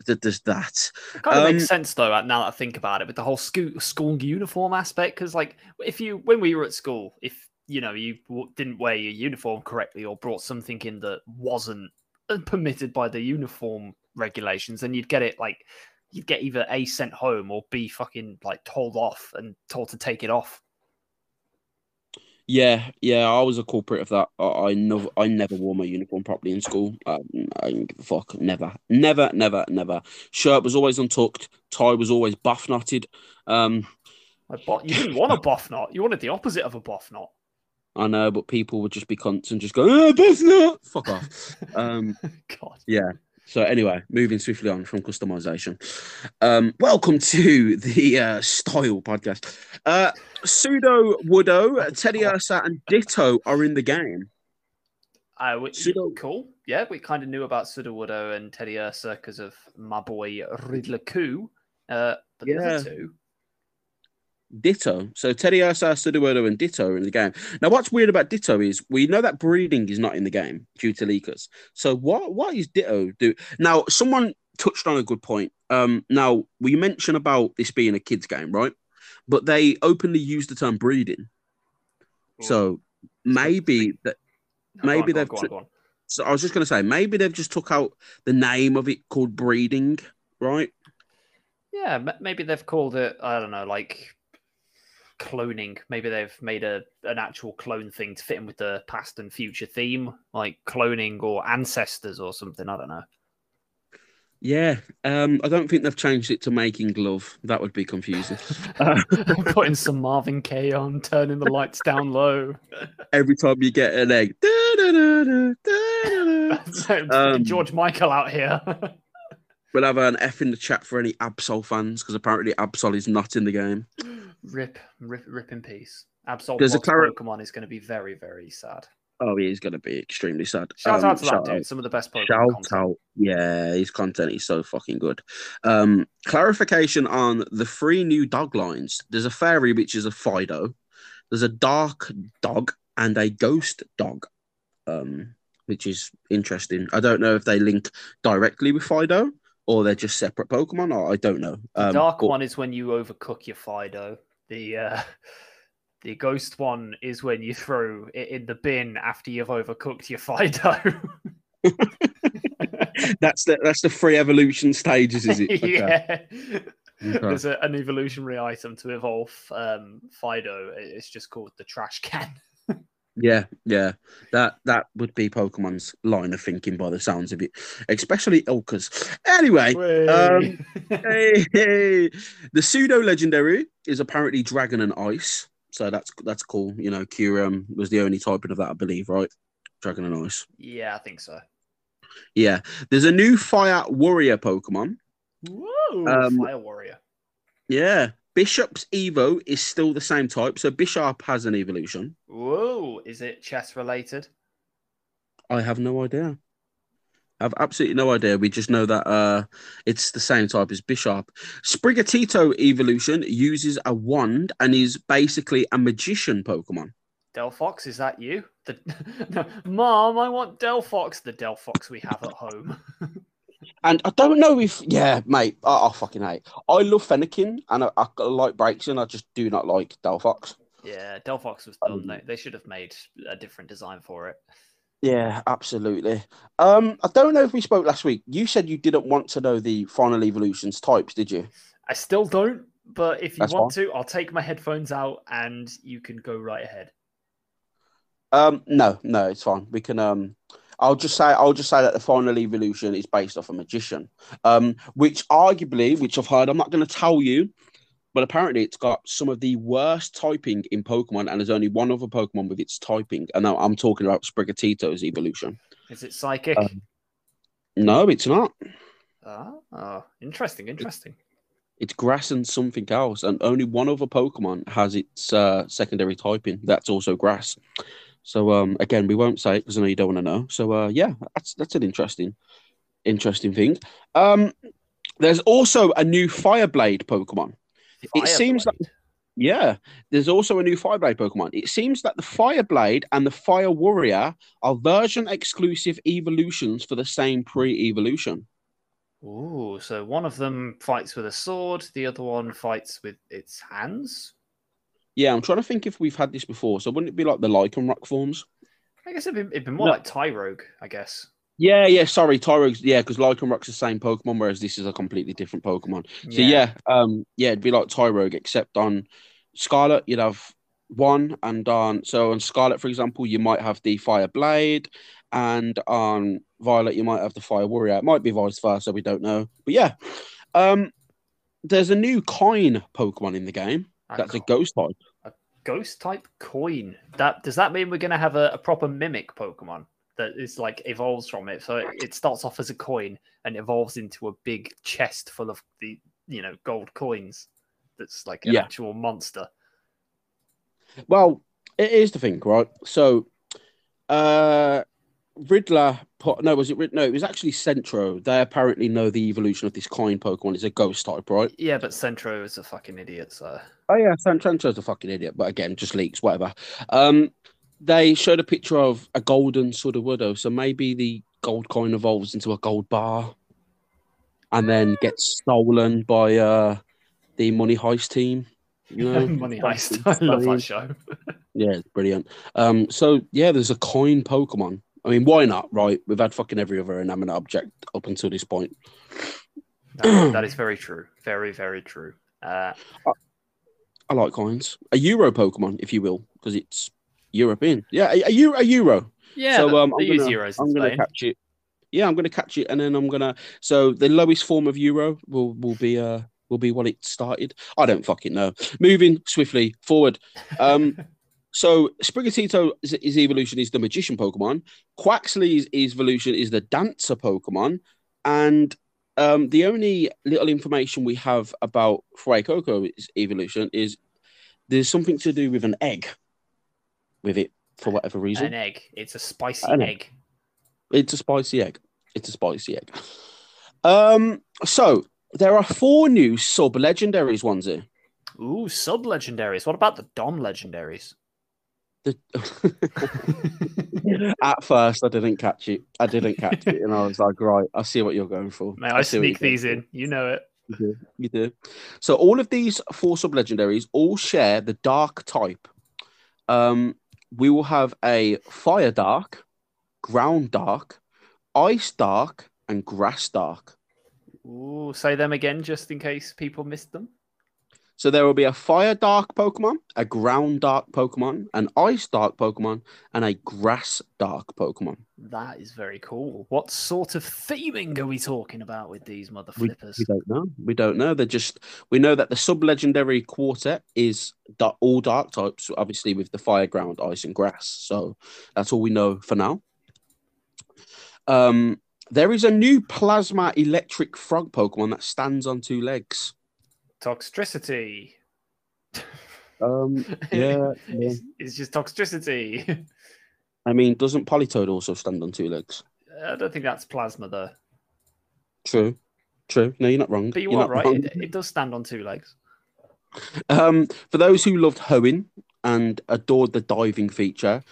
th- there's that. It kind of Um, makes sense though. Now that I think about it, with the whole school school uniform aspect, because like if you when we were at school, if you know you didn't wear your uniform correctly or brought something in that wasn't uh, permitted by the uniform regulations, then you'd get it like you'd get either a sent home or b fucking like told off and told to take it off. Yeah, yeah, I was a culprit of that. I, I never, I never wore my uniform properly in school. Um, I didn't give a fuck. Never, never, never, never. Shirt was always untucked. Tie was always buff knotted. Um, bo- you didn't want a buff knot; you wanted the opposite of a buff knot. I know, but people would just be cunts and just go, "Oh, buff knot, fuck off." Um, God, Yeah. So anyway, moving swiftly on from customization. Um, welcome to the uh, Style Podcast. Uh, Sudowoodo, Teddy Ursa, and Ditto are in the game. uh, we, Pseudo- cool. Yeah, we kind of knew about Sudowoodo and Teddiursa because of my boy Riddler Khu. Uh, but the Yeah. other two, Ditto. So Teddiursa, Sudowoodo, and Ditto are in the game. Now, what's weird about Ditto is we know that breeding is not in the game due to leakers. So what what is Ditto do? Now, someone touched on a good point. Um, now we mentioned about this being a kids game, right? But they openly use the term breeding. So maybe that. No, go on, maybe on, they've go on, go on. So I was just going to say maybe they've just took out the name of it called breeding, right? Yeah, maybe they've called it. I don't know, like cloning. Maybe they've made a an actual clone thing to fit in with the past and future theme, like cloning or ancestors or something. I don't know. Yeah. Um, I don't think they've changed it to making love. That would be confusing. Uh, Putting some Marvin Gaye on, turning the lights down low. Every time you get an egg. da-da-da-da, da-da-da. Um, George Michael out here. We'll have an F in the chat for any Absol fans because apparently Absol is not in the game. rip, rip, rip in peace. Absol There's a clar- Pokemon is going to be very, very sad. Oh, he is going to be extremely sad. Shout Um, out to that shout dude. Some of the best Pokemon Shout content. out. Yeah, his content is so fucking good. Um, clarification on the three new dog lines. There's a fairy, which is a Fidough. There's a dark dog and a ghost dog, um, which is interesting. I don't know if they link directly with Fidough or they're just separate Pokemon, or I don't know. The Um, dark but- one is when you overcook your Fidough. The uh, the ghost one is when you throw it in the bin after you've overcooked your Fidough. that's the that's the three evolution stages, is it? Okay. yeah. Okay. There's a, an evolutionary item to evolve um, Fidough. It's just called the trash can. Yeah, yeah. That that would be Pokemon's line of thinking by the sounds of it, especially ILCA's. Anyway, Um, hey, hey. the pseudo legendary is apparently Dragon and Ice, so that's that's cool. You know, Kyurem was the only typing of that, I believe, right? Dragon and Ice. yeah, I think so. Yeah, there's a new Fire Warrior Pokemon. Whoa, Um, Fire Warrior. Yeah, Bishop's Evo is still the same type, so Bishop has an evolution. Whoa, is it chess related? I have no idea. I have absolutely no idea. We just know that uh, it's the same type as Bishop. Sprigatito evolution uses a wand and is basically a magician Pokemon. Delphox, is that you? The no, Mom, I want Delphox, the Delphox we have at home. And I don't know if, yeah, mate, I, I fucking hate. I love Fennekin and I, I like Braixen. I just do not like Delphox. yeah, Delphox was Um, dumb. They, they should have made a different design for it. Yeah, absolutely. Um, I don't know if we spoke last week. You said you didn't want to know the final evolutions types, did you? I still don't, but if you That's want to, I'll take my headphones out and you can go right ahead. Um, no, no, it's fine. We can. Um, I'll just say I'll just say that the final evolution is based off a magician, um, which arguably, which I've heard, I'm not going to tell you, but apparently it's got some of the worst typing in Pokemon, and there's only one other Pokemon with its typing, and now I'm talking about Sprigatito's evolution. Is it psychic? Um, No, it's not. Ah, oh, interesting, interesting. It's grass and something else, and only one other Pokemon has its uh, secondary typing. That's also grass. So um, again, we won't say it because I know you don't want to know. So uh, yeah, that's that's an interesting, interesting thing. Um, there's also a new Fireblade Pokemon. It seems Fireblade. Yeah, there's also a new Fireblade Pokemon. It seems that the Fireblade and the Fire Warrior are version exclusive evolutions for the same pre-evolution. Ooh, so one of them fights with a sword, the other one fights with its hands. Yeah, I'm trying to think if we've had this before. So wouldn't it be like the Lycanroc forms? I guess it'd be, it'd be more No. like Tyrogue, I guess. Yeah, yeah. Sorry, Tyrogue's. Yeah, because Lycanroc's the same Pokemon, whereas this is a completely different Pokemon. So yeah, um, yeah, it'd be like Tyrogue, except on Scarlet you'd have one, and on so on Scarlet, for example, you might have the Fire Blade, and on Violet you might have the Fire Warrior. It might be vice versa, we don't know. But yeah, um, there's a new coin Pokemon in the game. That's a Ghost type. A ghost type coin. That does that mean we're going to have a, a proper mimic Pokemon that is like evolves from it? So it, it starts off as a coin and evolves into a big chest full of the you know gold coins. That's like an Yeah. actual monster. Well, it is the thing, right? So, uh, Riddler put no, was it Rid- no? It was actually Centro. They apparently know the evolution of this coin Pokemon It's a ghost type, right? Yeah, but Centro is a fucking idiot. So Oh yeah, Cent- Centro's a fucking idiot, but again, just leaks, whatever. Um, they showed a picture of a golden sort of widow. so maybe the gold coin evolves into a gold bar, and then gets stolen by uh the Money Heist team. You know, Money Heist. I love that show. Yeah, it's brilliant. Um, so yeah, there's a coin Pokemon. I mean, why not? Right? We've had fucking every other inanimate object up until this point. That- that is very true. Very very true. Uh, I like coins. A Euro Pokemon, if you will, because it's European. Yeah, a, a, Euro, a Euro. yeah, so um, they I'm gonna, euros I'm gonna catch it. Yeah, I'm gonna catch it, and then I'm gonna. So the lowest form of Euro will will be uh will be what it started. I don't fucking know. Moving swiftly forward. Um, so Sprigatito is, his evolution is the magician Pokemon. Quaxly's evolution is the dancer Pokemon, and um, the only little information we have about Fuecoco's evolution is there's something to do with an egg with it for whatever reason. An egg. It's a spicy know. egg. It's a spicy egg. It's a spicy egg. Um, so there are four new sub legendaries ones here. Ooh, sub legendaries. What about the Dom legendaries? The... At first, I didn't catch it. I didn't catch it, and I was like, "Right, I see what you're going for." May I see what sneak you're these in? You know it. You do. You do. So all of these four sub legendaries all share the dark type. Um, we will have a fire dark, ground dark, ice dark, and grass dark. Ooh, say them again just in case people missed them. So there will be a fire dark Pokemon, a ground dark Pokemon, an ice dark Pokemon, and a grass dark Pokemon. That is very cool. What sort of theming are we talking about with these mother We, flippers? we don't know. We don't know. They're just we know that the sub legendary quartet is all dark types, obviously with the fire, ground, ice, and grass. So that's all we know for now. Um, there is a new plasma electric frog Pokemon that stands on two legs. Toxtricity. Um, yeah, yeah. it's, it's just Toxtricity. I mean, doesn't Politoed also stand on two legs? I don't think that's plasma though. True, true. No, you're not wrong. But you You're are not right. It, it does stand on two legs. Um, for those who loved Hoenn and adored the diving feature,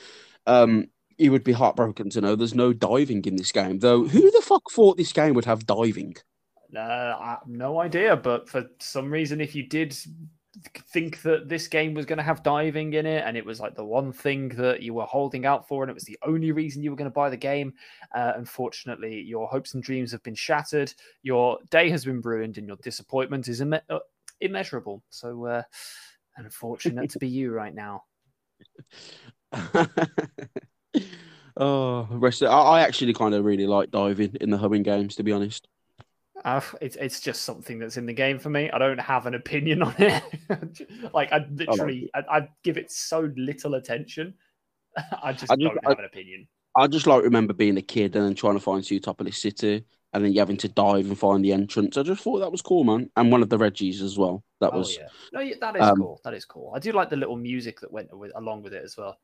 um, you would be heartbroken to know there's no diving in this game. Though, who the fuck thought this game would have diving? Uh, I have no idea, but for some reason, if you did think that this game was going to have diving in it, and it was like the one thing that you were holding out for, and it was the only reason you were going to buy the game, uh, unfortunately, your hopes and dreams have been shattered. Your day has been ruined, and your disappointment is imme- uh, immeasurable. So, uh, unfortunate to be you right now. Oh, rest. Of, I, I actually kind of really like diving in the Hoenn games, to be honest. Uh, it's it's just something that's in the game for me. I don't have an opinion on it. like I literally, I, I, give it so little attention. I just, I just don't have an opinion. I just like remember being a kid and then trying to find Sootopolis City and then you having to dive and find the entrance. I just thought that was cool, man. And one of the Regis as well. That oh, was yeah. No, that is um, cool. That is cool. I do like the little music that went with, along with it as well.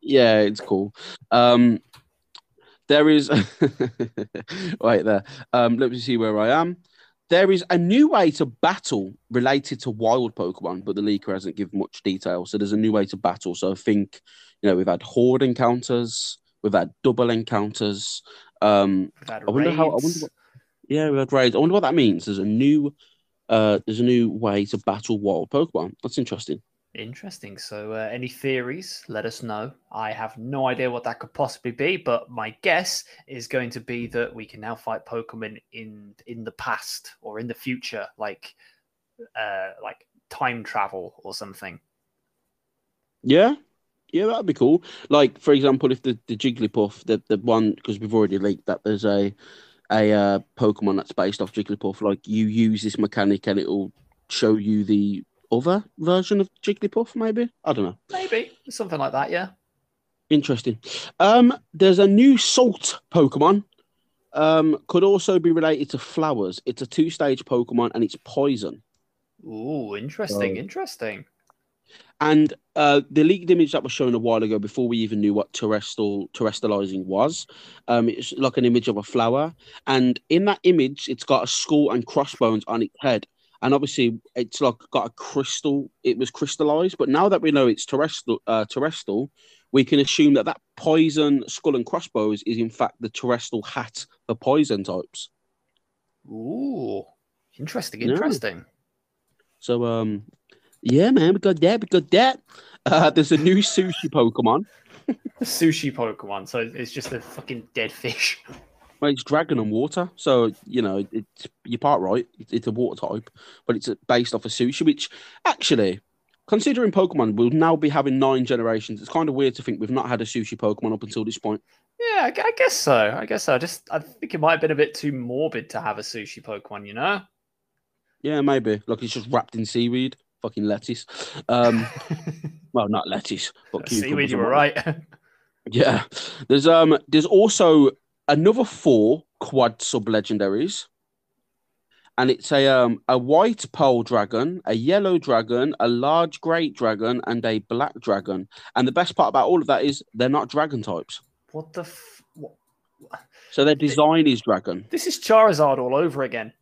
yeah, it's cool. Um, there is right there. Um, let me see where I am. There is a new way to battle related to wild Pokemon, but the leaker hasn't given much detail. So there's a new way to battle. So I think, you know, we've had horde encounters, we've had double encounters. Um, I wonder how. I wonder what, yeah, we had raids. I wonder what that means. There's a new, uh, there's a new way to battle wild Pokemon. That's interesting. Interesting. So, uh, any theories? Let us know. I have no idea what that could possibly be, but my guess is going to be that we can now fight Pokemon in in the past or in the future, like uh, like time travel or something. Yeah, yeah, that'd be cool. Like, for example, if the the Jigglypuff, the the one because we've already leaked that there's a a uh, Pokemon that's based off Jigglypuff. Like, you use this mechanic and it'll show you the other version of Jigglypuff, maybe? I don't know. Maybe. Something like that, yeah. Interesting. Um, there's a new salt Pokemon. Um, could also be related to flowers. It's a two stage Pokemon and it's poison. Ooh, interesting, interesting. And uh, the leaked image that was shown a while ago, before we even knew what terastal terastallizing was, um, it's like an image of a flower. And in that image, it's got a skull and crossbones on its head and obviously it's like got a crystal. It was crystallized, but now that we know it's terastal, uh, terastal, we can assume that that poison skull and crossbows is in fact the terastal hat for poison types. Ooh, interesting, interesting. Yeah. So, um, yeah, man, we got that, we got that. Uh, there's a new sushi Pokemon. sushi Pokemon, so it's just a fucking dead fish. Well, it's dragon and water, so you know it's you're part right. It's, it's a water type, but it's based off of sushi, which actually, considering Pokemon will now be having nine generations, it's kind of weird to think we've not had a sushi Pokemon up until this point. Yeah, I, I guess so. I guess so. I just I think it might have been a bit too morbid to have a sushi Pokemon, you know? Yeah, maybe. Like it's just wrapped in seaweed, fucking lettuce. Um, well, not lettuce, but seaweed. You were right. yeah, there's um, there's also another four quad sub legendaries. And it's a um, a white pearl dragon, a yellow dragon, a large great dragon, and a black dragon. And the best part about all of that is they're not dragon types. What the? F- what? So their design is dragon. This is Charizard all over again,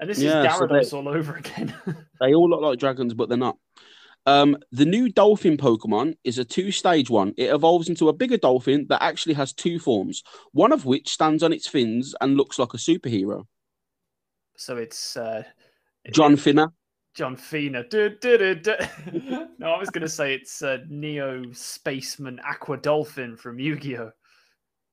and this yeah, is Gyarados so all over again. they all look like dragons, but they're not. Um, the new dolphin Pokemon is a two stage one. It evolves into a bigger dolphin that actually has two forms, one of which stands on its fins and looks like a superhero. So it's uh, John Finner. John Fina. no, I was going to say it's uh, Neo Spacian Aqua Dolphin from Yu Gi Oh!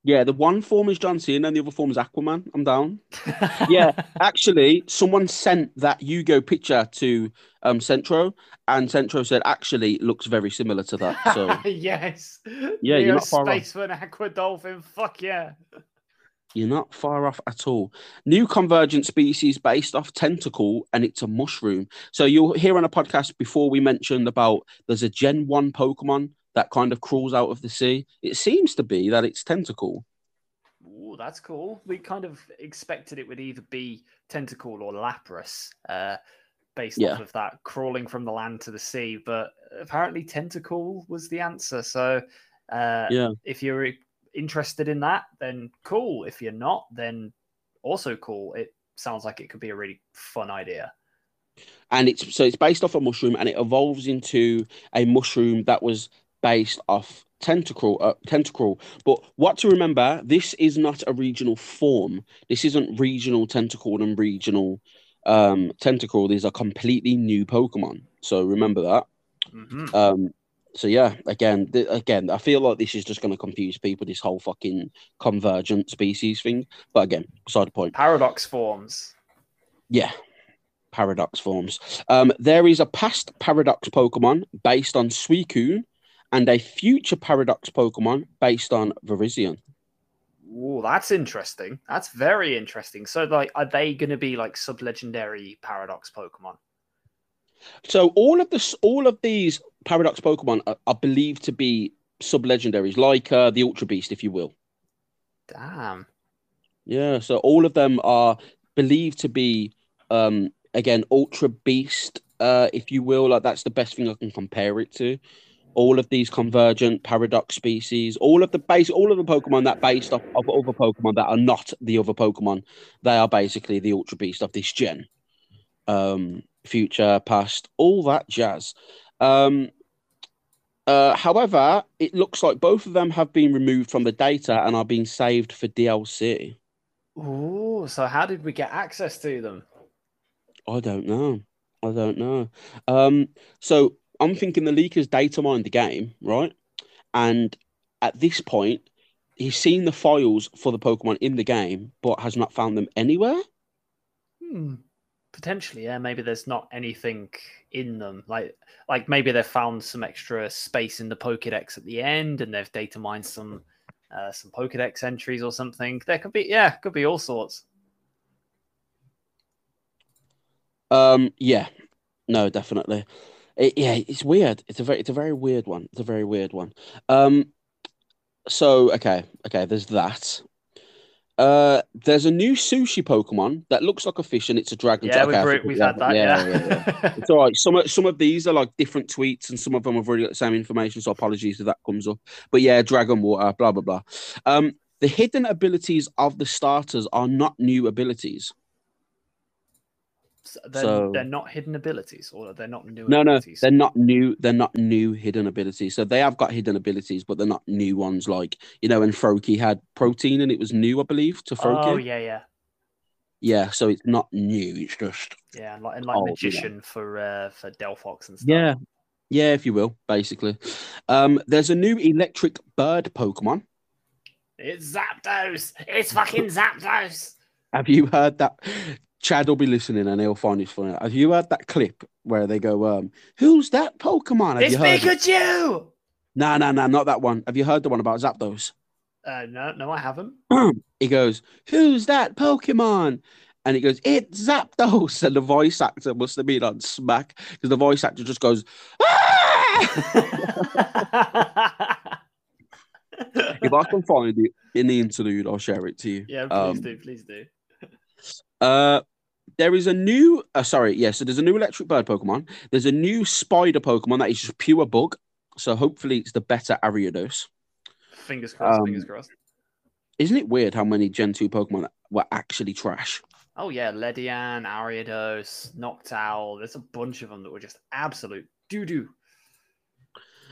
Yeah, the one form is John Cena and the other form is Aquaman. I'm down. yeah, actually, someone sent that Hugo picture to um, Centro, and Centro said actually it looks very similar to that. So yes, yeah, you're not far Spacian Aqua Dolphin. Fuck yeah. You're not far off at all. New convergent species based off Tentacool, and it's a mushroom. So you'll hear on a podcast before we mentioned about there's a Gen 1 Pokemon that kind of crawls out of the sea. It seems to be that it's Tentacool. Ooh, that's cool. We kind of expected it would either be Tentacool or Lapras, uh, based yeah. off of that crawling from the land to the sea. But apparently, Tentacool was the answer. So, uh, yeah, if you're interested in that, then cool. If you're not, then also cool. It sounds like it could be a really fun idea and it's so it's based off a mushroom and it evolves into a mushroom that was based off Tentacool uh, Tentacruel. But what to remember this is not a regional form. This isn't regional Tentacool and regional um Tentacruel. These are completely new pokemon. So remember that. Mm-hmm. um so yeah again th- again i feel like this is just going to confuse people this whole fucking convergent species thing. But again the point. Paradox forms. Yeah paradox forms. Um there is a past paradox pokemon based on suicune and a future Paradox Pokemon based on Virizion. Oh, that's interesting. That's very interesting. So, like, are they going to be like sub-legendary Paradox Pokemon? So all of this, all of these Paradox Pokemon are, are believed to be sub-legendaries, like uh, the Ultra Beast, if you will. Damn. Yeah, so all of them are believed to be, um, again, Ultra Beast, uh, if you will. Like that's the best thing I can compare it to. All of these convergent paradox species, all of the base, all of the Pokemon that based off of other Pokemon that are not the other Pokemon, they are basically the Ultra Beast of this gen. Um, future, past, all that jazz. Um, uh, however, it looks like both of them have been removed from the data and are being saved for DLC. Oh, so how did we get access to them? I don't know. I don't know. Um, so I'm thinking the leakers data mined the game, right? And at this point, he's seen the files for the Pokemon in the game, but has not found them anywhere. Hmm. Potentially, yeah. Maybe there's not anything in them. Like, like maybe they've found some extra space in the Pokedex at the end, and they've data mined some uh, some Pokedex entries or something. There could be, yeah, could be all sorts. Um, yeah, no, definitely. It, yeah, it's weird. It's a very, it's a very weird one. It's a very weird one. Um, so okay, okay, there's that. Uh, there's a new sushi Pokemon that looks like a fish and it's a dragon. Yeah, Okay, we've, we've had that. Yeah, It's all right. Some of, some of these are like different tweets, and some of them have already got the same information. So apologies if that comes up. But yeah, Dragon Water, blah blah blah. Um, the hidden abilities of the starters are not new abilities. So they're, So- they're not hidden abilities, or they're not new No, no, they're not new. They're not new hidden abilities. So they have got hidden abilities, but they're not new ones. Like you know, when Froakie had Protean and it was new, I believe, to Froakie. oh yeah, yeah, Yeah, so it's not new. It's just yeah, and like, and like yeah. magician for uh, for Delphox and stuff. yeah, yeah, if you will, basically. Um, there's a new electric bird Pokemon. it's Zapdos. It's fucking Zapdos. Have you heard that? Chad will be listening and he'll find this funny. Have you heard that clip where they go, um, "Who's that Pokemon?" Have It's you heard? Pikachu. No, no, no, not that one. Have you heard the one about Zapdos? Uh, no, no, I haven't. he goes, "Who's that Pokemon?" And he goes, "It's Zapdos." And the voice actor must have been on smack because the voice actor just goes, "Ah!" if I can find it in the interlude, I'll share it to you. yeah, please Um, do, please do. Uh, there is a new. Uh, sorry, yeah. So there's a new electric bird Pokemon. There's a new spider Pokemon that is just pure bug. So hopefully it's the better Ariados. Fingers crossed. um, fingers crossed. Isn't it weird how many Gen two Pokemon were actually trash? Oh yeah, Ledian, Ariados, Noctowl. There's a bunch of them that were just absolute doo doo.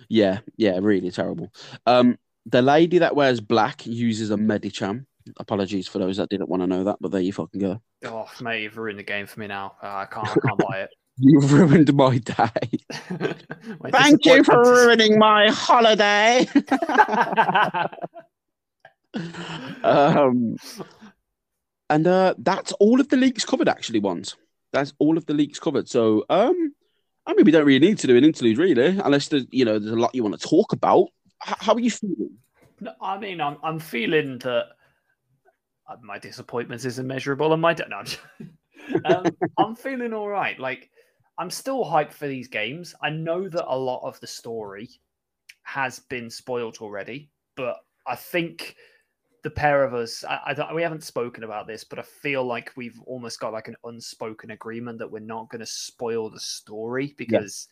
Yeah, yeah, really terrible. Um, the lady that wears black uses a Medicham. Apologies for those that didn't want to know that, but there you fucking go. Oh mate, you've ruined the game for me now. Uh, I can't, I can't buy it. You've ruined my day. My Thank you for ruining my holiday. um, and uh, that's all of the leaks covered. Actually, ones that's all of the leaks covered. So, um, I mean, we don't really need to do an interlude, really, unless there's you know there's a lot you want to talk about. H- how are you feeling? No, I mean, I'm I'm feeling that my disappointment is immeasurable, and my no, I'm, just- um, I'm feeling all right. Like I'm still hyped for these games. I know that a lot of the story has been spoiled already, but I think the pair of us, I, I we haven't spoken about this, but I feel like we've almost got like an unspoken agreement that we're not going to spoil the story because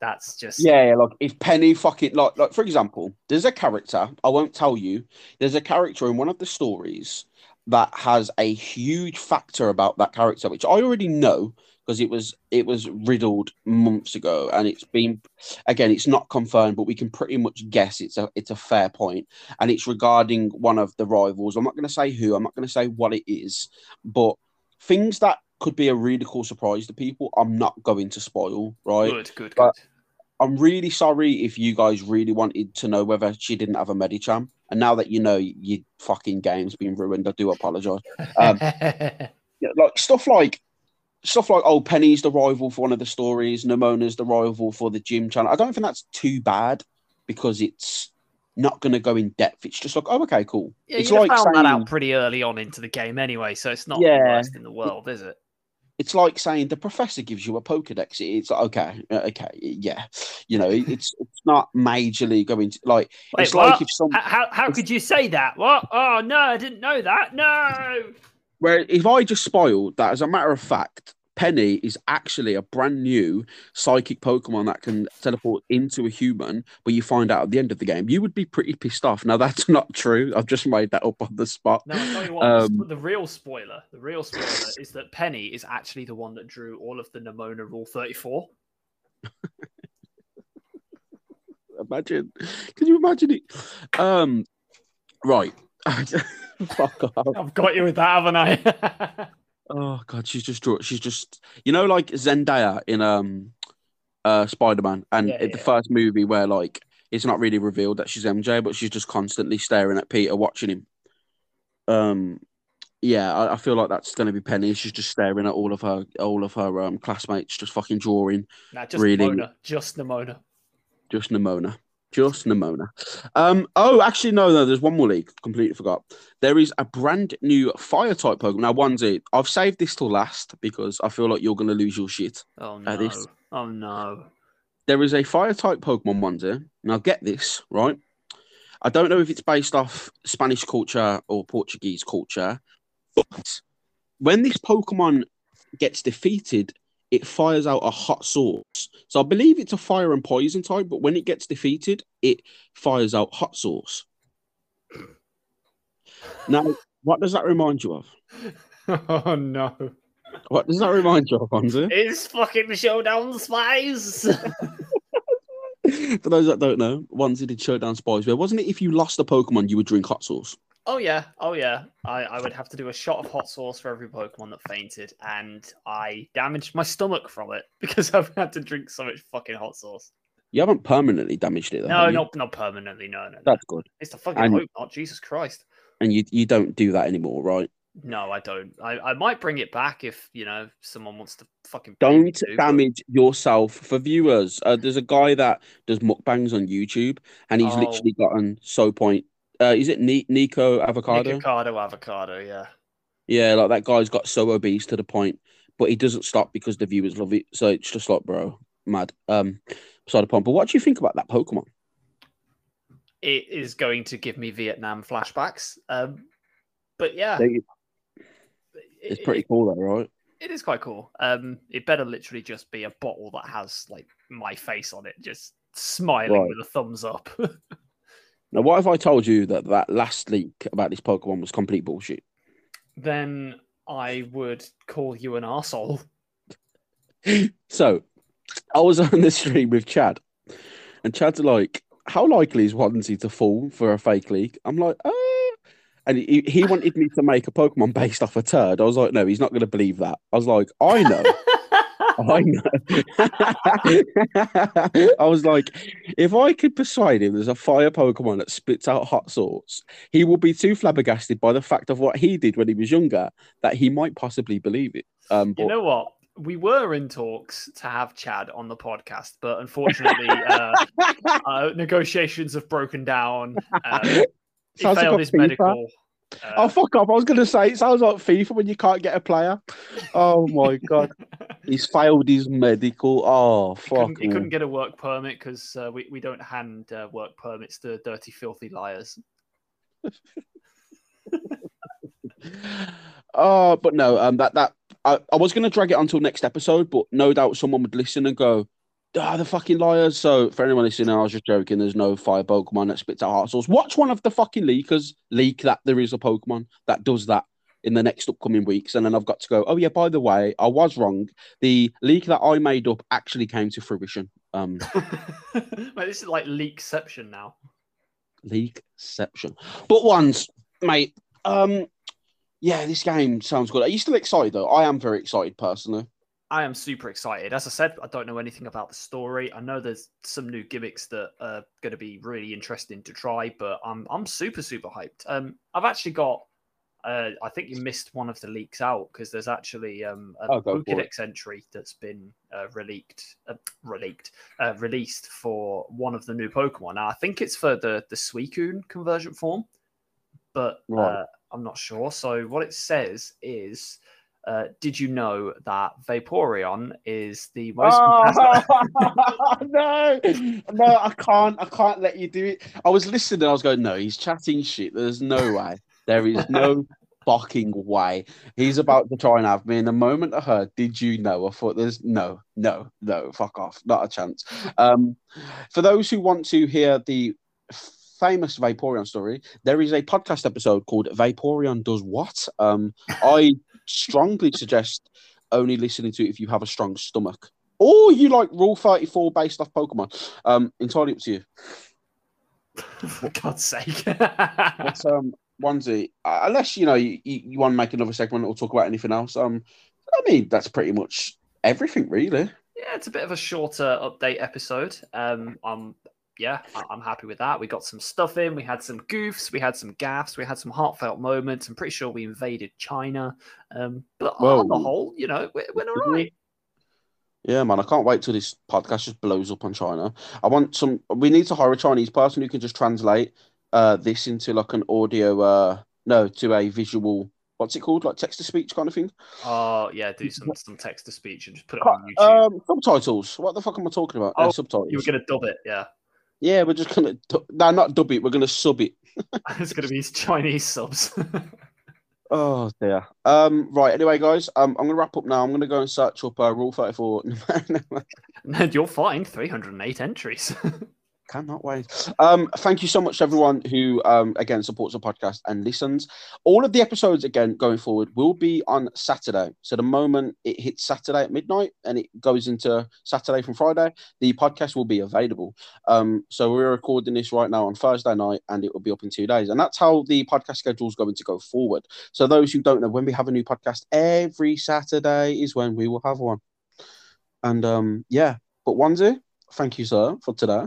that's just Yeah, yeah, like if Penny fucking like like for example, there's a character, I won't tell you, there's a character in one of the stories that has a huge factor about that character, which I already know because it was it was riddled months ago and it's been again it's not confirmed but we can pretty much guess it's a it's a fair point and it's regarding one of the rivals i'm not going to say who i'm not going to say what it is but things that could be a really cool surprise to people i'm not going to spoil right good, good, good. But- I'm really sorry if you guys really wanted to know whether she didn't have a Medicham. And now that you know, your fucking game's been ruined. I do apologize. Um, Yeah, like stuff like stuff like oh, Penny's the rival for one of the stories. Nemona's the rival for the gym channel. I don't think that's too bad. because it's not going to go in depth. It's just like, oh, okay, cool. Yeah, it's you like found that out pretty early on into the game anyway, so it's not the Yeah. worst in the world, is it? It's like saying the professor gives you a Pokedex. It's like, okay, uh, okay, yeah. You know, it's it's not majorly going to like. Wait, it's like if some How, how, how could you say that? What? Oh no, I didn't know that. No. where if I just spoiled that, as a matter of fact, Penny is actually a brand new psychic Pokemon that can teleport into a human, but you find out at the end of the game, you would be pretty pissed off. Now that's not true. I've just made that up on the spot. No, I'll tell you what. Um, the real spoiler, the real spoiler is that Penny is actually the one that drew all of the Nemona Rule Thirty Four. Imagine, can you imagine it? Um, right. Fuck off. I've got you with that, haven't I? Oh god, she's just draw. She's just you know like Zendaya in um uh Spider Man and Yeah, the yeah. first movie where like it's not really revealed that she's MJ, but she's just constantly staring at Peter, watching him. Um, yeah, I, I feel like that's going to be Penny. She's just staring at all of her all of her um classmates, just fucking drawing, nah, just Really? Nemona. Just Nemona. just Nemona. Just Nemona. Um. Oh, actually, no, no. There's one more league. Completely forgot. There is a brand new fire type Pokemon. Now, onesie. I've saved this till last because I feel like you're going to lose your shit. Oh At no. this- Oh no. there is a fire type Pokemon onesie. Now get this, right? I don't know if it's based off Spanish culture or Portuguese culture, but when this Pokemon gets defeated, it fires out a hot sauce. So I believe it's a fire and poison type, but when it gets defeated, it fires out hot sauce. Now, what does that remind you of? Oh no. What does that remind you of, Bonzo? It's fucking showdown spies. For those that don't know, once it did Showdown Spies, where wasn't it if you lost a Pokemon, you would drink hot sauce? Oh yeah, oh yeah. I, I would have to do a shot of hot sauce for every Pokemon that fainted, and I damaged my stomach from it because I've had to drink so much fucking hot sauce. You haven't permanently damaged it, though. No, not not permanently. No, no, no. That's good. It's the fucking and- hope not. Jesus Christ. And you you don't do that anymore, right? No, I don't. I, I might bring it back if you know someone wants to fucking. Don't to, but- damage yourself for viewers. Uh, there's a guy that does mukbangs on YouTube, and he's Oh. literally gotten so point. Uh, is it Ni- Nico Avocado? Avocado, avocado, yeah. Yeah, like that guy's got so obese to the point, but he doesn't stop because the viewers love it. So it's just like, bro, mad. Um, beside the point. But what do you think about that Pokemon? It is going to give me Vietnam flashbacks. Um, but yeah, it- It's pretty it- cool, though, right? it is quite cool. Um, it better literally just be a bottle that has like my face on it, just smiling Right. with a thumbs up. Now, what if I told you that that last leak about this Pokemon was complete bullshit? then I would call you an arsehole. So, I was on the stream with Chad, and Chad's like, "How likely is Wansy to fall for a fake leak?" I'm like, "Uh," and he, he wanted me to make a Pokemon based off a turd. I was like, "No, he's not going to believe that." I was like, "I know." I know. I was like, if I could persuade him there's a fire Pokemon that spits out hot sauce, he will be too flabbergasted by the fact of what he did when he was younger that he might possibly believe it. Um, You know what? We were in talks to have Chad on the podcast, but unfortunately, uh, uh, negotiations have broken down. Uh, he failed his FIFA. medical. Uh, oh fuck off! I was going to say it sounds like FIFA when you can't get a player. Oh my god, he's failed his medical. Oh he, fuck! couldn't, he couldn't get a work permit because uh, we, we don't hand uh, work permits to dirty, filthy liars. Oh, but no, um, that that I, I was gonna drag it until next episode, but no doubt someone would listen and go, "Ah, the fucking liars." So for anyone listening, I was just joking. There's no fire Pokemon that spits out heart sauce. Watch one of the fucking leakers leak that there is a Pokemon that does that in the next upcoming weeks, and then I've got to go. Oh yeah, by the way, I was wrong. The leak that I made up actually came to fruition. Um, Mate, this is like leakception now. leakception. But once, mate. Um, yeah, this game sounds good. Are you still excited though? I am very excited personally. I am super excited. As I said, I don't know anything about the story. I know there's some new gimmicks that are going to be really interesting to try, but I'm I'm super super hyped. Um, I've actually got uh, I think you missed one of the leaks out because there's actually um, a Oh, it. Pokédex entry that's been uh, released, uh, released, uh, released for one of the new Pokemon. Now, I think it's for the the Suicune conversion form, but Right. uh, I'm not sure. So what it says is. Uh, did you know that Vaporeon is the most Oh, no, no, I can't. I can't let you do it. I was listening. And I was going, no, he's chatting shit. There's no way. There is no fucking way. He's about to try and have me. And the moment I heard, did you know? I thought, there's no, no, no, fuck off. Not a chance. Um, for those who want to hear the famous Vaporeon story, there is a podcast episode called Vaporeon Does What? Um, I strongly suggest only listening to it if you have a strong stomach. Or you like Rule 34 based off Pokemon. Um, entirely up to you. For God's sake. But um, onesie, uh, unless you know you, you, you want to make another segment or talk about anything else. Um, I mean that's pretty much everything, really. Yeah, it's a bit of a shorter update episode. Um, I'm yeah, I'm happy with that. We got some stuff in. We had some goofs. We had some gaffs. We had some heartfelt moments. I'm pretty sure we invaded China. Um, but on the whole, you know, we're, we're all right. Yeah, man, I can't wait till this podcast just blows up on China. I want some. We need to hire a Chinese person who can just translate uh this into like an audio. Uh, no, to a visual. What's it called? Like text to speech kind of thing. Oh yeah, do some some text to speech and just put it on YouTube. Um, subtitles. What the fuck am I talking about? Uh, Oh, subtitles. you were gonna dub it, yeah. Yeah, we're just gonna. du- No, not dub it. We're gonna sub it. it's gonna be Chinese subs. Oh dear. Um. Right. Anyway, guys. Um. I'm gonna wrap up now. I'm gonna go and search up uh, Rule Thirty Four. and you'll find 308 entries. Cannot wait. Um, thank you so much to everyone who um again supports the podcast and listens. All of the episodes again going forward will be on Saturday. So the moment it hits Saturday at midnight and it goes into Saturday from Friday, the podcast will be available. Um, so we're recording this right now on Thursday night and it will be up in two days. And that's how the podcast schedule is going to go forward. So those who don't know, when we have a new podcast every Saturday is when we will have one. And um, yeah, but Wanzu, thank you, sir, for today.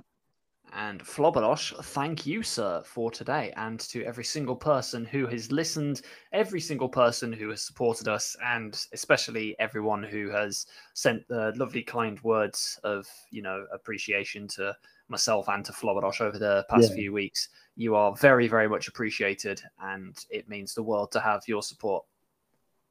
And Flobodosh, thank you, sir, for today, and to every single person who has listened, every single person who has supported us, and especially everyone who has sent the lovely, kind words of, you know, appreciation to myself and to Flobodosh over the past Yeah. few weeks. You are very, very much appreciated, and it means the world to have your support.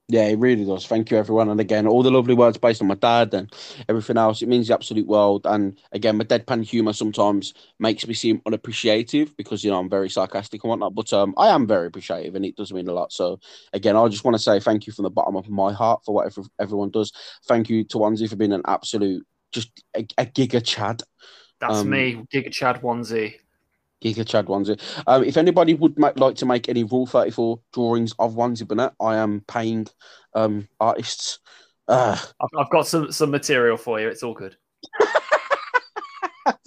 Yeah, it really does. Thank you, everyone. And again, all the lovely words based on my dad and everything else. It means the absolute world. And again, my deadpan humor sometimes makes me seem unappreciative because you know I'm very sarcastic and whatnot. But um, I am very appreciative, and it does mean a lot. So again, I just want to say thank you from the bottom of my heart for whatever everyone does. Thank you to Wanzi for being an absolute just a, a giga chad. That's Um, me, Giga Chad Onesie. Giga Chad Wanzi. Um, if anybody would ma- like to make any Rule 34 drawings of Wanzi Burnett, I am paying um, artists. Uh, I've, I've got some, some material for you. It's all good.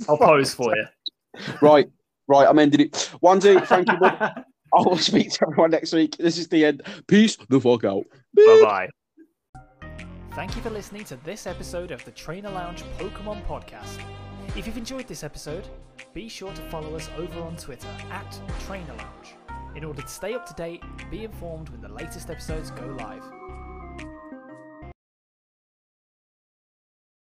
I'll pose for you. right, right, I'm ending it. Wanzi, thank you. bud. I will speak to everyone next week. This is the end. Peace the fuck out. Bye bye. Thank you for listening to this episode of the Trainer Lounge Pokemon Podcast. If you've enjoyed this episode, be sure to follow us over on Twitter at Trainer Lounge in order to stay up to date and be informed when the latest episodes go live.